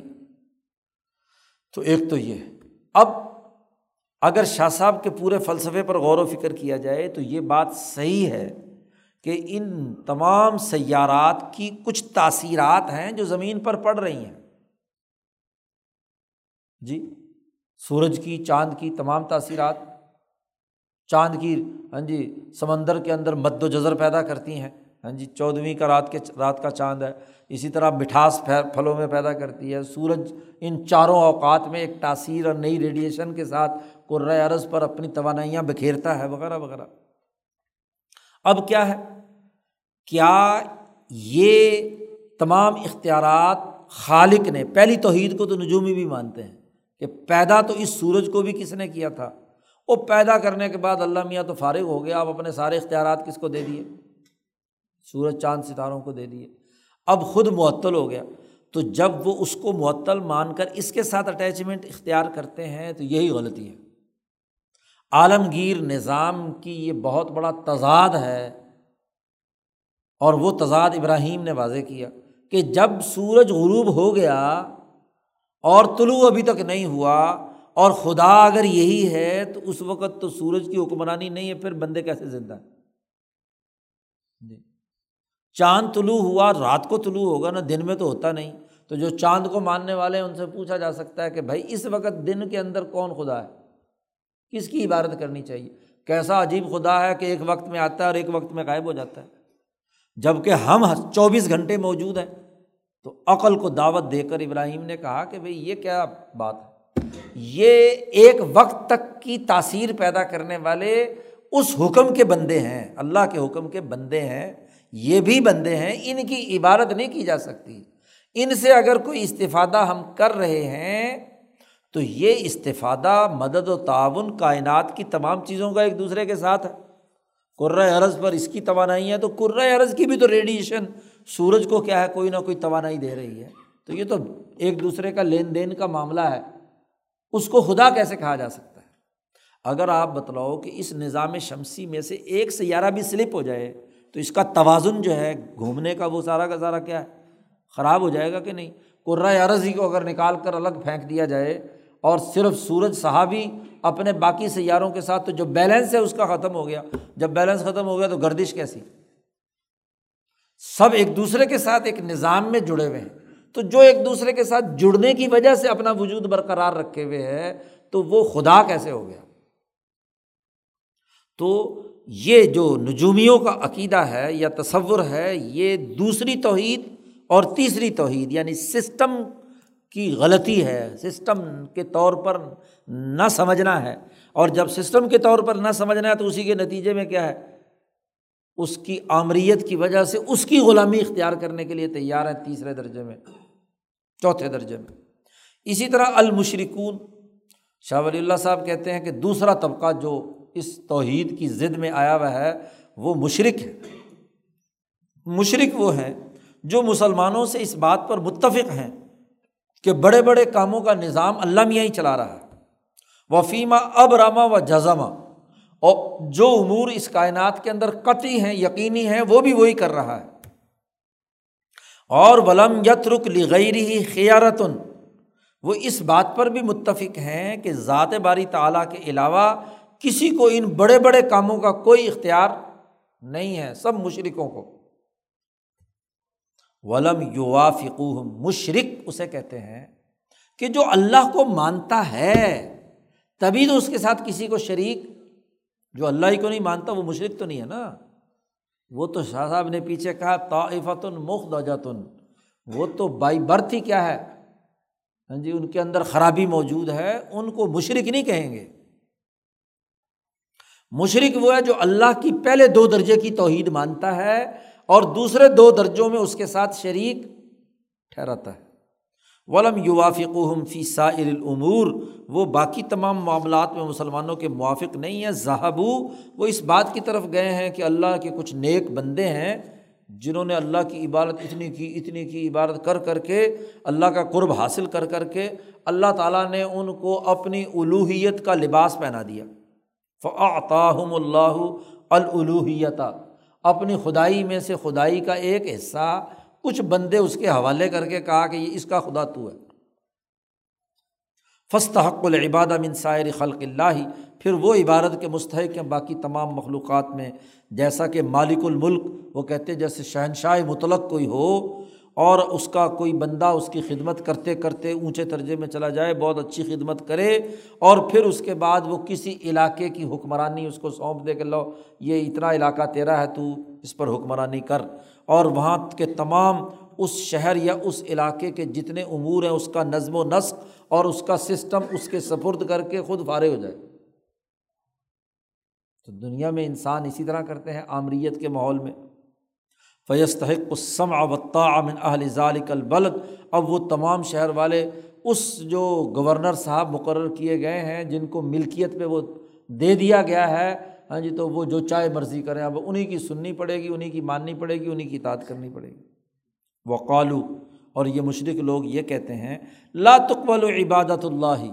تو ایک تو یہ، اب اگر شاہ صاحب کے پورے فلسفے پر غور و فکر کیا جائے تو یہ بات صحیح ہے کہ ان تمام سیارات کی کچھ تاثیرات ہیں جو زمین پر پڑ رہی ہیں۔ جی سورج کی، چاند کی تمام تاثیرات، چاند کی ہاں جی سمندر کے اندر مد و جذر پیدا کرتی ہیں۔ ہاں جی چودھویں کا رات کے، رات کا چاند ہے۔ اسی طرح مٹھاس پھلوں میں پیدا کرتی ہے۔ سورج ان چاروں اوقات میں ایک تاثیر اور نئی ریڈیشن کے ساتھ عرض پر، اپنی توانائیاں بکھیرتا ہے، وغیرہ وغیرہ۔ اب کیا ہے؟ کیا یہ تمام اختیارات خالق نے، پہلی توحید کو تو نجومی بھی مانتے ہیں کہ پیدا تو اس سورج کو بھی کس نے کیا تھا؟ وہ پیدا کرنے کے بعد اللہ میاں تو فارغ ہو گیا اب اپنے سارے اختیارات کس کو دے دیے؟ سورج، چاند، ستاروں کو دے دیے۔ اب خود معطل ہو گیا۔ تو جب وہ اس کو معطل مان کر اس کے ساتھ اٹیچمنٹ اختیار کرتے ہیں، تو یہی غلطی ہے۔ عالمگیر نظام کی یہ بہت بڑا تضاد ہے اور وہ تضاد ابراہیم نے واضح کیا کہ جب سورج غروب ہو گیا اور طلوع ابھی تک نہیں ہوا اور خدا اگر یہی ہے تو اس وقت تو سورج کی حکمرانی نہیں ہے، پھر بندے کیسے زندہ جی۔ چاند طلوع ہوا، رات کو طلوع ہوگا نا دن میں تو ہوتا نہیں۔ تو جو چاند کو ماننے والے ہیں، ان سے پوچھا جا سکتا ہے کہ بھائی اس وقت دن کے اندر کون خدا ہے؟ کس کی عبادت کرنی چاہیے؟ کیسا عجیب خدا ہے کہ ایک وقت میں آتا ہے اور ایک وقت میں غائب ہو جاتا ہے۔ جبکہ ہم چوبیس گھنٹے موجود ہیں۔ تو عقل کو دعوت دے کر ابراہیم نے کہا کہ بھائی یہ کیا بات ہے؟ یہ ایک وقت تک کی تاثیر پیدا کرنے والے اس حکم کے بندے ہیں۔ اللہ کے حکم کے بندے ہیں۔ یہ بھی بندے ہیں۔ ان کی عبادت نہیں کی جا سکتی۔ ان سے اگر کوئی استفادہ ہم کر رہے ہیں تو یہ استفادہ مدد و تعاون کائنات کی تمام چیزوں کا ایک دوسرے کے ساتھ ہے۔ کرۂ عرض پر اس کی توانائی ہے تو کرۂ عرض کی بھی تو ریڈیشن سورج کو کیا ہے، کوئی نہ کوئی توانائی دے رہی ہے۔ تو یہ تو ایک دوسرے کا لین دین کا معاملہ ہے۔ اس کو خدا کیسے کہا جا سکتا ہے؟ اگر آپ بتلاؤ کہ اس نظام شمسی میں سے ایک سیارہ بھی سلپ ہو جائے تو اس کا توازن جو ہے، گھومنے کا وہ سارا کا سارا کیا ہے؟ خراب ہو جائے گا کہ نہیں؟ کرائے عرض ہی کو اگر نکال کر الگ پھینک دیا جائے اور صرف سورج صحابی اپنے باقی سیاروں کے ساتھ، تو جو بیلنس ہے، اس کا ختم ہو گیا۔ جب بیلنس ختم ہو گیا تو گردش کیسی؟ سب ایک دوسرے کے ساتھ ایک نظام میں جڑے ہوئے ہیں۔ تو جو ایک دوسرے کے ساتھ جڑنے کی وجہ سے اپنا وجود برقرار رکھے ہوئے ہے تو وہ خدا کیسے ہو گیا؟ تو یہ جو نجومیوں کا عقیدہ ہے یا تصور ہے، یہ دوسری توحید اور تیسری توحید یعنی سسٹم کی غلطی ہے سسٹم کے طور پر نہ سمجھنا ہے۔ اور جب سسٹم کے طور پر نہ سمجھنا ہے تو اسی کے نتیجے میں کیا ہے؟ اس کی آمریت کی وجہ سے اس کی غلامی اختیار کرنے کے لیے تیار ہے تیسرے درجے میں، چوتھے درجے میں۔ اسی طرح المشرکون، شاہ ولی اللہ صاحب کہتے ہیں کہ دوسرا طبقہ جو اس توحید کی ضد میں آیا ہوا ہے، وہ مشرق ہے۔ مشرق وہ ہیں جو مسلمانوں سے اس بات پر متفق ہیں۔ کہ بڑے بڑے کاموں کا نظام اللہ میاں ہی چلا رہا ہے۔ وفیمہ اب راما و جزمہ اور جو امور اس کائنات کے اندر قطعی ہیں، یقینی ہیں، وہ بھی وہی کر رہا ہے۔ اور ولم یت رک لغیری خیارتن۔ وہ اس بات پر بھی متفق ہیں کہ ذات باری تعالیٰ کے علاوہ کسی کو ان بڑے بڑے کاموں کا کوئی اختیار نہیں ہے، سب مشرقوں کو۔ ولم یوا فکو مشرق اسے کہتے ہیں کہ جو اللہ کو مانتا ہے، تبھی تو اس کے ساتھ کسی کو شریک، جو اللہ ہی کو نہیں مانتا، وہ مشرق تو نہیں ہے نا۔ وہ تو شاہ صاحب نے پیچھے کہا طافتن مختن وہ تو بائی برتھ ہی کیا ہے۔ ہاں جی ان کے اندر خرابی موجود ہے، ان کو مشرق نہیں کہیں گے۔ مشرق وہ ہے جو اللہ کی پہلے دو درجے کی توحید مانتا ہے اور دوسرے دو درجوں میں اس کے ساتھ شریک ٹھہراتا ہے۔ ولم یوافق فی سائر العمور وہ باقی تمام معاملات میں مسلمانوں کے موافق نہیں ہیں۔ ذہبو وہ اس بات کی طرف گئے ہیں کہ اللہ کے کچھ نیک بندے ہیں جنہوں نے اللہ کی عبادت اتنی کی اتنی کی عبادت کر کر کے اللہ کا قرب حاصل کر کر کے اللہ تعالیٰ نے ان کو اپنی الوحیت کا لباس پہنا دیا۔ فعطاہم اللہ الوحیت اپنی خدائی میں سے خدائی کا ایک حصہ کچھ بندے اس کے حوالے کر کے کہا کہ یہ اس کا خدا تو ہے۔ فسط حق العبادہ من سائر خلق اللہ۔ پھر وہ عبادت کے مستحق ہیں باقی تمام مخلوقات میں، جیسا کہ مالک الملک وہ کہتے جیسے شہنشاہ مطلق کوئی ہو اور اس کا کوئی بندہ اس کی خدمت کرتے کرتے اونچے درجے میں چلا جائے، بہت اچھی خدمت کرے اور پھر اس کے بعد وہ کسی علاقے کی حکمرانی اس کو سونپ دے کہ لو، یہ اتنا علاقہ تیرا ہے، تو اس پر حکمرانی کر۔ اور وہاں کے تمام اس شہر یا اس علاقے کے جتنے امور ہیں، اس کا نظم و نسق اور اس کا سسٹم اس کے سفرد کر کے خود فارغ ہو جائے۔ تو دنیا میں انسان اسی طرح کرتے ہیں، آمریت کے ماحول میں۔ فیستحق السم وطا امن اہل ذالک البلد اب وہ تمام شہر والے اس جو گورنر صاحب مقرر کیے گئے ہیں، جن کو ملکیت پہ وہ دے دیا گیا ہے ہاں جی تو وہ جو چائے مرضی کریں۔ اب انہیں کی سننی پڑے گی انہیں کی ماننی پڑے گی انہیں کی اطاعت کرنی پڑے گی۔ وہ قالو اور یہ مشرق لوگ یہ کہتے ہیں، لا تقبل عبادت اللہ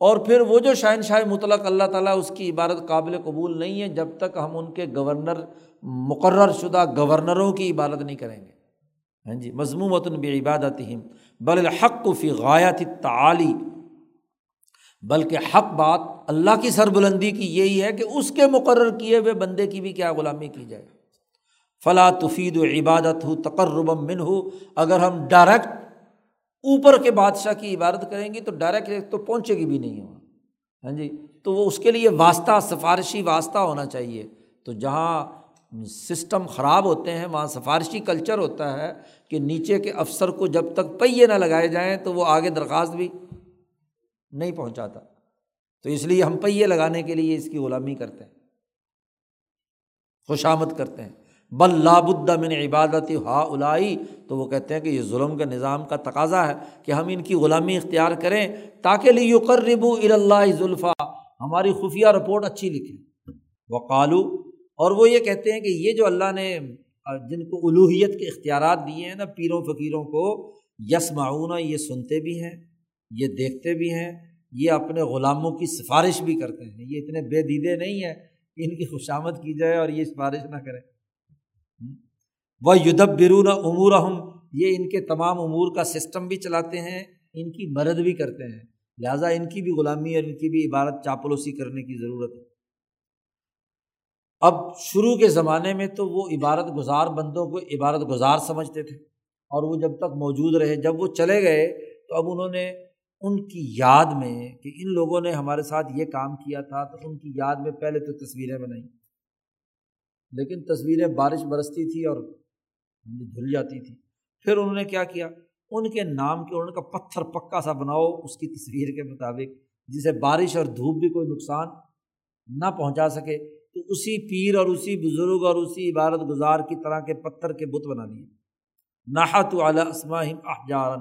اور پھر وہ جو شاہن شاہ مطلق اللہ تعالیٰ اس کی عبادت قابل قبول نہیں ہے، جب تک ہم ان کے گورنر مقرر شدہ گورنروں کی عبادت نہیں کریں گے۔ ہاں جی مضمومۃ بے عبادت بل الحق فی غایت تعلی بلکہ حق بات اللہ کی سربلندی کی یہی ہے کہ اس کے مقرر کیے ہوئے بندے کی بھی کیا غلامی کی جائے۔ فلاں تفید و عبادت ہو تقرب من ہو اگر ہم ڈائریکٹ اوپر کے بادشاہ کی عبادت کریں گے تو ڈائریکٹ تو پہنچے گی بھی نہیں وہاں ہاں جی؟ تو وہ اس کے لیے واسطہ، سفارشی واسطہ ہونا چاہیے۔ تو جہاں سسٹم خراب ہوتے ہیں، وہاں سفارشی کلچر ہوتا ہے کہ نیچے کے افسر کو جب تک پہیے نہ لگائے جائیں تو وہ آگے درخواست بھی نہیں پہنچاتا۔ تو اس لیے ہم پہیے لگانے کے لیے اس کی غلامی کرتے ہیں۔ خوشامد کرتے ہیں۔ بل لابد من عبادت ہا الائی تو وہ کہتے ہیں کہ یہ ظلم کے نظام کا تقاضا ہے کہ ہم ان کی غلامی اختیار کریں تاکہ لی یقرب اللہ ذلفا ہماری خفیہ رپورٹ اچھی لکھیں۔ وہ قالو اور وہ یہ کہتے ہیں کہ یہ جو اللہ نے جن کو الوحیت کے اختیارات دیے ہیں نا پیروں فقیروں کو یس معاون یہ سنتے بھی ہیں، یہ دیکھتے بھی ہیں، یہ اپنے غلاموں کی سفارش بھی کرتے ہیں۔ یہ اتنے بے دیدے نہیں ہیں کہ ان کی خوشامد کی جائے اور یہ سفارش نہ کریں۔ وہ یدب برون امور یہ ان کے تمام امور کا سسٹم بھی چلاتے ہیں، ان کی مدد بھی کرتے ہیں۔ لہٰذا ان کی بھی غلامی اور ان کی بھی عبادت چاپلوسی کرنے کی ضرورت ہے۔ اب شروع کے زمانے میں تو وہ عبارت گزار بندوں کو عبارت گزار سمجھتے تھے، اور وہ جب تک موجود رہے، جب وہ چلے گئے، تو اب انہوں نے ان کی یاد میں کہ ان لوگوں نے ہمارے ساتھ یہ کام کیا تھا، تو ان کی یاد میں پہلے تو تصویریں بنائیں لیکن تصویریں بارش برستی تھی اور دھل جاتی تھی۔ پھر انہوں نے کیا کیا؟ ان کے نام کے انہوں کا پتھر پکا سا بناؤ اس کی تصویر کے مطابق، جسے بارش اور دھوپ بھی کوئی نقصان نہ پہنچا سکے۔ تو اسی پیر اور اسی بزرگ اور اسی عبارت گزار کی طرح کے پتھر کے بت بنا لیے۔ نہت اعلیٰ اسماہم احجارن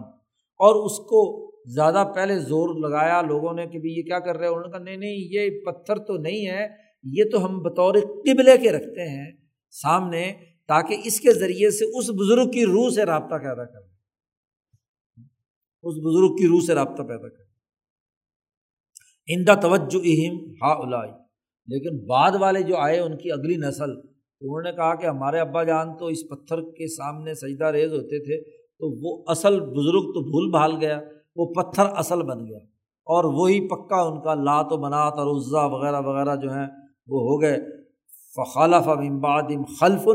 اور اس کو زیادہ پہلے زور لگایا لوگوں نے کہ یہ کیا کر رہے ہیں؟ انہوں نے کہا، نہیں نہیں، یہ پتھر تو نہیں ہے، یہ تو ہم بطور قبلے کے رکھتے ہیں۔ سامنے تاکہ اس کے ذریعے سے اس بزرگ کی روح سے رابطہ پیدا کر اس بزرگ کی روح سے رابطہ پیدا کر اندہ توجہ اہم ہا الائی لیکن بعد والے جو آئے ان کی اگلی نسل، تو انہوں نے کہا کہ ہمارے ابا جان تو اس پتھر کے سامنے سجدہ ریز ہوتے تھے، تو وہ اصل بزرگ تو بھول بھال گیا، وہ پتھر اصل بن گیا۔ اور وہی پکا ان کا لات و منات اور عزا وغیرہ وغیرہ جو ہیں، وہ ہو گئے۔ فخالف امباد خلف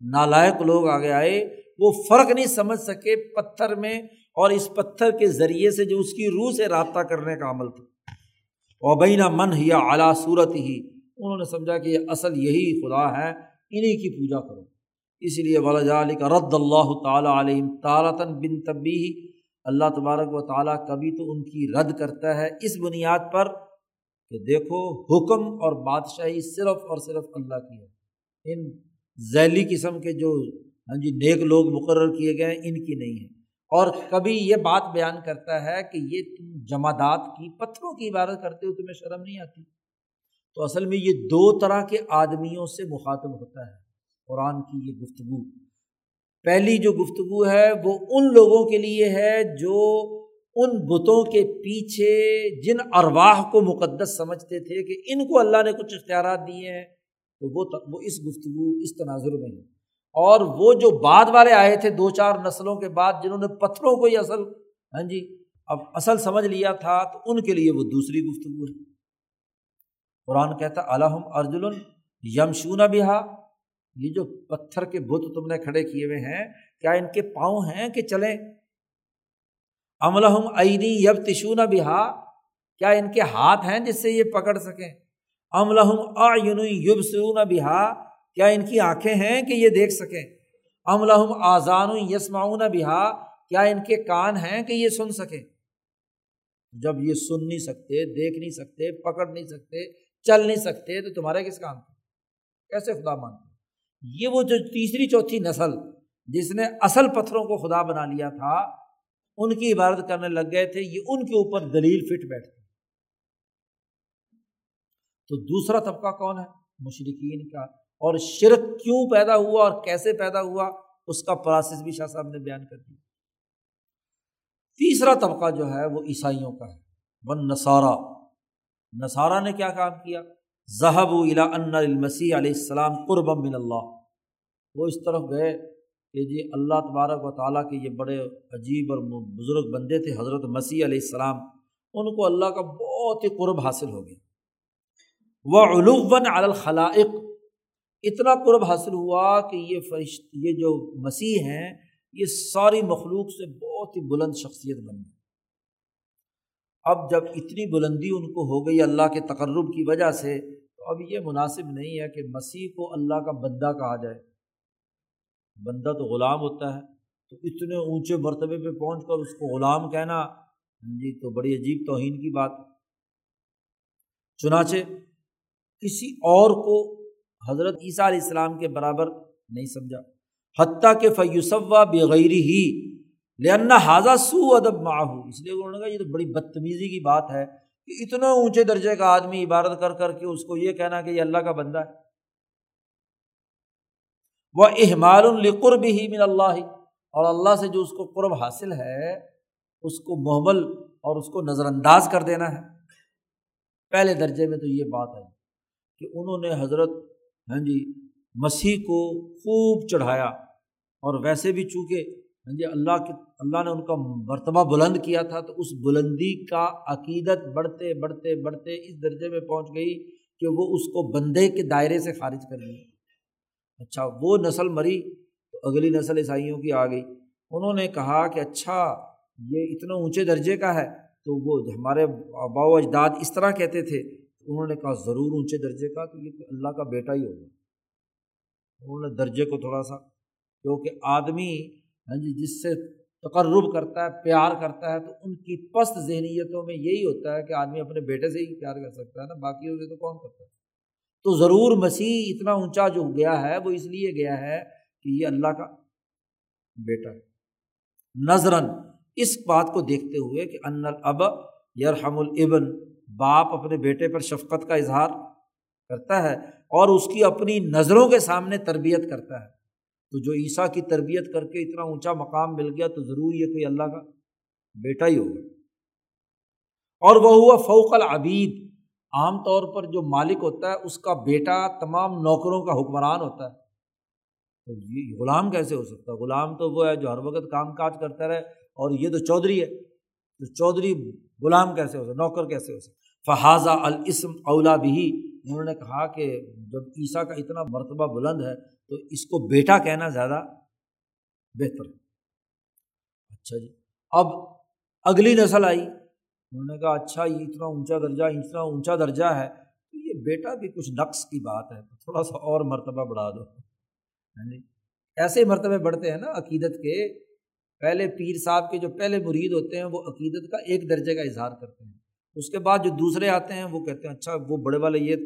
نالائق لوگ آگے آئے، وہ فرق نہیں سمجھ سکے پتھر میں اور اس پتھر کے ذریعے سے جو اس کی روح سے رابطہ کرنے کا عمل تھا۔ اوبینہ من یا اعلیٰ صورت ہی انہوں نے سمجھا کہ یہ اصل یہی خدا ہے انہیں کی پوجا کرو۔ اس لیے ولی کا رد اللہ تعالیٰ علیہ تعالیٰ بن طبی اللہ تبارک و تعالیٰ کبھی تو ان کی رد کرتا ہے اس بنیاد پر کہ دیکھو، حکم اور بادشاہی صرف اور صرف اللہ کی ہے۔ ان ذیلی قسم کے جو ہاں جی نیک لوگ مقرر کیے گئے ہیں، ان کی نہیں ہے۔ اور کبھی یہ بات بیان کرتا ہے کہ یہ تم جمادات کی پتھروں کی عبادت کرتے ہو، تمہیں شرم نہیں آتی؟ تو اصل میں یہ دو طرح کے آدمیوں سے مخاطب ہوتا ہے۔ قرآن کی یہ گفتگو۔ پہلی جو گفتگو ہے وہ ان لوگوں کے لیے ہے جو ان بتوں کے پیچھے جن ارواہ کو مقدس سمجھتے تھے کہ ان کو اللہ نے کچھ اختیارات دیے ہیں تو وہ وہ اس گفتگو، اس تناظر میں ہے۔ اور وہ جو بعد والے آئے تھے، دو چار نسلوں کے بعد، جنہوں نے پتھروں کو ہی اصل ہاں جی اب اصل سمجھ لیا تھا، تو ان کے لیے وہ دوسری گفتگو ہے۔ قرآن کہتا الحم ارجن یمشون بہا یہ جو پتھر کے بت تم نے کھڑے کیے ہوئے ہیں، کیا ان کے پاؤں ہیں کہ چلیں؟ املحم عینی یب تشون بہا کیا ان کے ہاتھ ہیں جس سے یہ پکڑ سکیں؟ املحم آئین یب سرون بہا، کیا ان کی آنکھیں ہیں کہ یہ دیکھ سکیں؟ املحم آزان یسماؤن بہا، کیا ان کے کان ہیں کہ یہ سن سکیں؟ جب یہ سن نہیں سکتے، دیکھ نہیں سکتے، پکڑ نہیں سکتے، چل نہیں سکتے، تو تمہارے کس کام کیسے خدا مانتے یہ وہ جو تیسری چوتھی نسل، جس نے اصل پتھروں کو خدا بنا لیا تھا، ان کی عبادت کرنے لگ گئے تھے، یہ ان کے اوپر دلیل فٹ بیٹھتے تو دوسرا طبقہ کون ہے؟ مشرقین کا۔ اور شرک کیوں پیدا ہوا اور کیسے پیدا ہوا؟ اس کا پروسیس بھی شاہ صاحب نے بیان کر دیا۔ تیسرا طبقہ جو ہے وہ عیسائیوں کا ہے ون نصارہ۔ نصارہ نے کیا کام کیا؟ ذہب الا ان المسیح علیہ السلام قرب من اللہ۔ وہ اس طرف گئے کہ جی اللہ تبارک و تعالیٰ کے یہ بڑے عجیب اور بزرگ بندے تھے، حضرت مسیح علیہ السلام۔ ان کو اللہ کا بہت ہی قرب حاصل ہو گیا۔ وہ علوباً الخلائق۔ اتنا قرب حاصل ہوا کہ یہ فرشت، یہ جو مسیح ہیں، یہ ساری مخلوق سے بہت ہی بلند شخصیت بن گئی اب جب اتنی بلندی ان کو ہو گئی اللہ کے تقرب کی وجہ سے، تو اب یہ مناسب نہیں ہے کہ مسیح کو اللہ کا بندہ کہا جائے۔ بندہ تو غلام ہوتا ہے، تو اتنے اونچے مرتبے پہ پہنچ کر اس کو غلام کہنا ہاں جی تو بڑی عجیب توہین کی بات۔ چنانچہ کسی اور کو حضرت عیسیٰ علیہ السلام کے برابر نہیں سمجھا۔ حتیٰ کہ فیوسوا بغیر ہی لنا حاضہ سو ادب ماہو اس لیے انہوں نے کہا، یہ تو بڑی بدتمیزی کی بات ہے کہ اتنا اونچے درجے کا آدمی عبادت کر کر کے اس کو یہ کہنا کہ یہ اللہ کا بندہ ہے۔ وہ احمال القرب ہی من اللہ اور اللہ سے جو اس کو قرب حاصل ہے، اس کو محمل اور اس کو نظر انداز کر دینا ہے۔ پہلے درجے میں تو یہ بات ہے۔ کہ انہوں نے حضرت ہاں جی مسیح کو خوب چڑھایا۔ اور ویسے بھی چونکہ ہاں جی اللہ کے، اللہ نے ان کا مرتبہ بلند کیا تھا، تو اس بلندی کا عقیدت بڑھتے بڑھتے بڑھتے اس درجے میں پہنچ گئی کہ وہ اس کو بندے کے دائرے سے خارج کر دیا۔ اچھا وہ نسل مری تو اگلی نسل عیسائیوں کی آ گئی۔ انہوں نے کہا کہ اچھا یہ اتنا اونچے درجے کا ہے۔ تو وہ ہمارے آبا و اجداد اس طرح کہتے تھے انہوں نے کہا ضرور اونچے درجے کا تو یہ اللہ کا بیٹا ہی ہوگا۔ انہوں نے درجے کو تھوڑا سا، کیونکہ آدمی ہاں جی جس سے تقرب کرتا ہے، پیار کرتا ہے، تو ان کی پست ذہنیتوں میں یہی ہوتا ہے کہ آدمی اپنے بیٹے سے ہی پیار کر سکتا ہے نا، باقی سے تو کون کرتا ہے؟ تو ضرور مسیح اتنا اونچا جو گیا ہے، وہ اس لیے گیا ہے کہ یہ اللہ کا بیٹا ہے۔ نظراً اس بات کو دیکھتے ہوئے کہ ان اب یرحم الابن باپ اپنے بیٹے پر شفقت کا اظہار کرتا ہے اور اس کی اپنی نظروں کے سامنے تربیت کرتا ہے۔ تو جو عیسیٰ کی تربیت کر کے اتنا اونچا مقام مل گیا تو ضرور یہ کوئی اللہ کا بیٹا ہی ہوگا۔ اور وہ ہوا فوق العبید۔ عام طور پر جو مالک ہوتا ہے، اس کا بیٹا تمام نوکروں کا حکمران ہوتا ہے۔ تو یہ غلام کیسے ہو سکتا ہے؟ غلام تو وہ ہے جو ہر وقت کام کاج کرتا رہے اور یہ تو چودھری ہے۔ تو چودھری غلام کیسے ہو سکتا نوکر کیسے ہو سکتا فہذا الاسم اولا بھی انہوں نے کہا کہ جب عیسیٰ کا اتنا مرتبہ بلند ہے تو اس کو بیٹا کہنا زیادہ بہتر اچھا جی۔ اب اگلی نسل آئی۔ انہوں نے کہا اچھا یہ اتنا اونچا درجہ، اتنا اونچا درجہ ہے۔ تو یہ بیٹا بھی کچھ نقص کی بات ہے۔ تھوڑا سا اور مرتبہ بڑھا دو۔ ہاں جی۔ ایسے مرتبے بڑھتے ہیں نا عقیدت کے۔ پہلے پیر صاحب کے جو پہلے مرید ہوتے ہیں، وہ عقیدت کا ایک درجے کا اظہار کرتے ہیں۔ اس کے بعد جو دوسرے آتے ہیں، وہ کہتے ہیں اچھا وہ بڑے والے یہ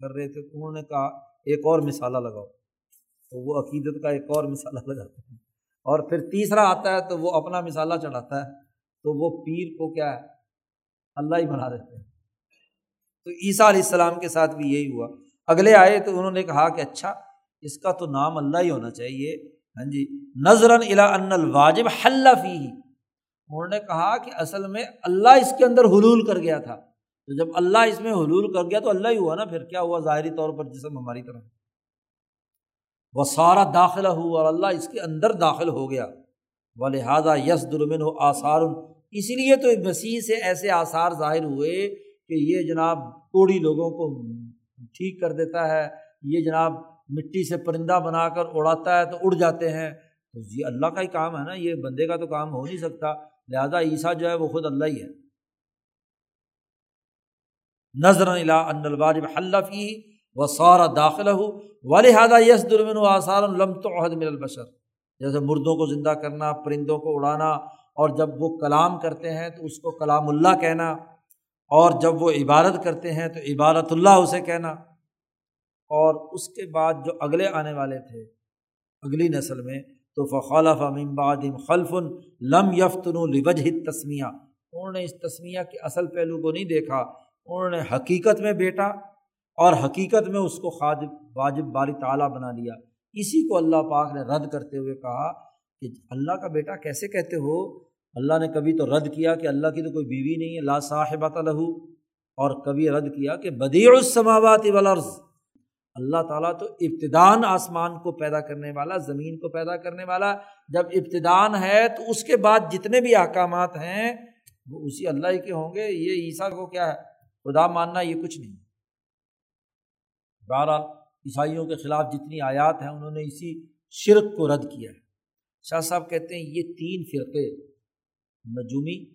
کر رہے تھے، انہوں نے کہا، ایک اور مثالہ لگاؤ۔ تو وہ عقیدت کا ایک اور مثالہ لگاتے ہیں۔ اور پھر تیسرا آتا ہے تو وہ اپنا مثالہ چڑھاتا ہے۔ تو وہ پیر کو کیا ہے؟ اللہ ہی بنا دیتے ہیں۔ تو عیسیٰ علیہ السلام کے ساتھ بھی یہی ہوا۔ اگلے آئے تو انہوں نے کہا کہ اچھا اس کا تو نام اللہ ہی ہونا چاہیے۔ ہاں جی نظرن الا ان الواجب حل فی انہوں نے کہا کہ اصل میں اللہ اس کے اندر حلول کر گیا تھا۔ تو جب اللہ اس میں حلول کر گیا تو اللہ ہی ہوا نا، پھر کیا ہوا؟ ظاہری طور پر جسم ہماری طرح وہ سارا داخلہ ہوا اور اللہ اس کے اندر داخل ہو گیا۔ و لہٰذا یس درمن ہو آثار۔ اسی لیے تو مسیح سے ایسے آثار ظاہر ہوئے کہ یہ جناب کوڑی لوگوں کو ٹھیک کر دیتا ہے، یہ جناب مٹی سے پرندہ بنا کر اڑاتا ہے تو اڑ جاتے ہیں۔ تو یہ اللہ کا ہی کام ہے نا، یہ بندے کا تو کام ہو نہیں سکتا۔ لہٰذا عیسیٰ جو ہے وہ خود اللہ ہی ہے۔ نظر ان الواجب حلفی و سارا داخلہ ہو و یس درمن و آثار الم تو عہد من البشر۔ جیسے مردوں کو زندہ کرنا، پرندوں کو اڑانا، اور جب وہ کلام کرتے ہیں تو اس کو کلام اللہ کہنا، اور جب وہ عبادت کرتے ہیں تو عبادت اللہ اسے کہنا۔ اور اس کے بعد جو اگلے آنے والے تھے، اگلی نسل میں، تو فخالف امباد خلف لم یفتن الوجہ تسمیہ انہوں نے اس تسمیہ کے اصل پہلو کو نہیں دیکھا، انہوں نے حقیقت میں بیٹا اور حقیقت میں اس کو خاجب واجب، باری تعالیٰ بنا لیا۔ اسی کو اللہ پاک نے رد کرتے ہوئے کہا کہ اللہ کا بیٹا کیسے کہتے ہو؟ اللہ نے کبھی تو رد کیا کہ اللہ کی تو کوئی بیوی نہیں ہے، لا صاحبۃ لہو، اور کبھی رد کیا کہ بدیع السماوات والارض۔ اللہ تعالیٰ تو ابتدان آسمان کو پیدا کرنے والا، زمین کو پیدا کرنے والا۔ جب ابتدان ہے تو اس کے بعد جتنے بھی احکامات ہیں، وہ اسی اللہ ہی کے ہوں گے۔ یہ عیسیٰ کو کیا ہے؟ خدا ماننا یہ کچھ نہیں۔ بہرحال عیسائیوں کے خلاف جتنی آیات ہیں، انہوں نے اسی شرک کو رد کیا ہے۔ شاہ صاحب کہتے ہیں یہ تین فرقے، نجومی،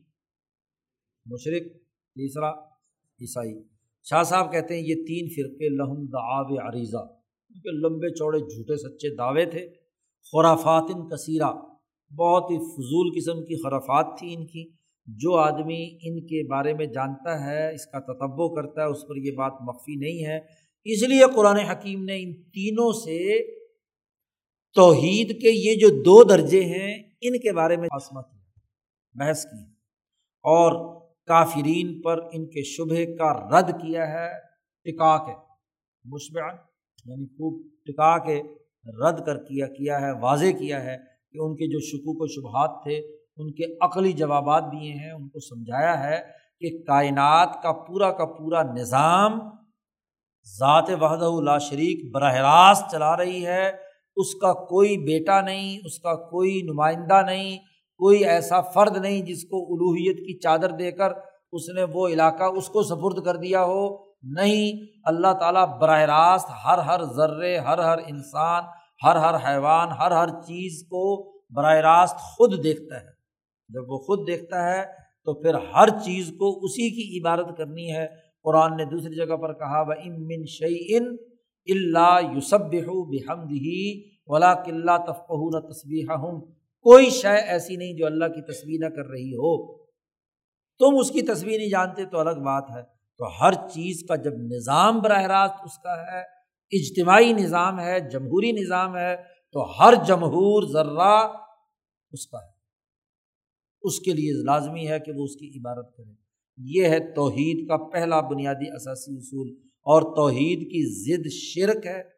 مشرق، تیسرا عیسائی۔ شاہ صاحب کہتے ہیں یہ تین فرقے لہم دعو عریضہ ان کے لمبے چوڑے جھوٹے سچے دعوے تھے۔ خرافات کثیرہ، بہت ہی فضول قسم کی خرافات تھی ان کی۔ جو آدمی ان کے بارے میں جانتا ہے، اس کا تتبع کرتا ہے، اس پر یہ بات مخفی نہیں ہے۔ اس لیے قرآن حکیم نے ان تینوں سے توحید کے یہ جو دو درجے ہیں، ان کے بارے میں عصمت بحث کی اور کافرین پر ان کے شبہ کا رد کیا ہے، ٹکا کے مشبعن یعنی خوب ٹکا کے رد کر کیا کیا ہے، واضح کیا ہے کہ ان کے جو شکوک و شبہات تھے، ان کے عقلی جوابات دیے ہیں، ان کو سمجھایا ہے کہ کائنات کا پورا کا پورا نظام ذات وحدہ لا شریک براہ راست چلا رہی ہے، اس کا کوئی بیٹا نہیں، اس کا کوئی نمائندہ نہیں کوئی ایسا فرد نہیں جس کو الوحیت کی چادر دے کر اس نے وہ علاقہ اس کو سپرد کر دیا ہو۔ نہیں، اللہ تعالیٰ براہ راست ہر ہر ذرے، ہر ہر انسان، ہر ہر حیوان، ہر ہر چیز کو براہ راست خود دیکھتا ہے۔ جب وہ خود دیکھتا ہے تو پھر ہر چیز کو اسی کی عبادت کرنی ہے۔ قرآن نے دوسری جگہ پر کہا وہ من شعی ان اللہ یوسب بحمد ہی ولا قلعہ تفقہ نہ تصویر ہوں کوئی شے ایسی نہیں جو اللہ کی تصویر نہ کر رہی ہو۔ تم اس کی تصویر نہیں جانتے تو الگ بات ہے۔ تو ہر چیز کا جب نظام براہ راست اس کا ہے، اجتماعی نظام ہے، جمہوری نظام ہے، تو ہر جمہور ذرہ اس کا ہے۔ اس کے لیے لازمی ہے کہ وہ اس کی عبادت کرے۔ یہ ہے توحید کا پہلا بنیادی اثاثی اصول۔ اور توحید کی ضد شرک ہے۔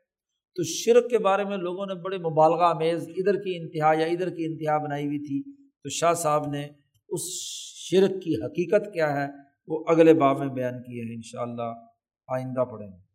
تو شرک کے بارے میں لوگوں نے بڑے مبالغہ، میز ادھر کی انتہا یا ادھر کی انتہا بنائی ہوئی تھی۔ تو شاہ صاحب نے اس شرک کی حقیقت کیا ہے وہ اگلے باب میں بیان کی ہے ان شاء اللہ آئندہ پڑھیں گے۔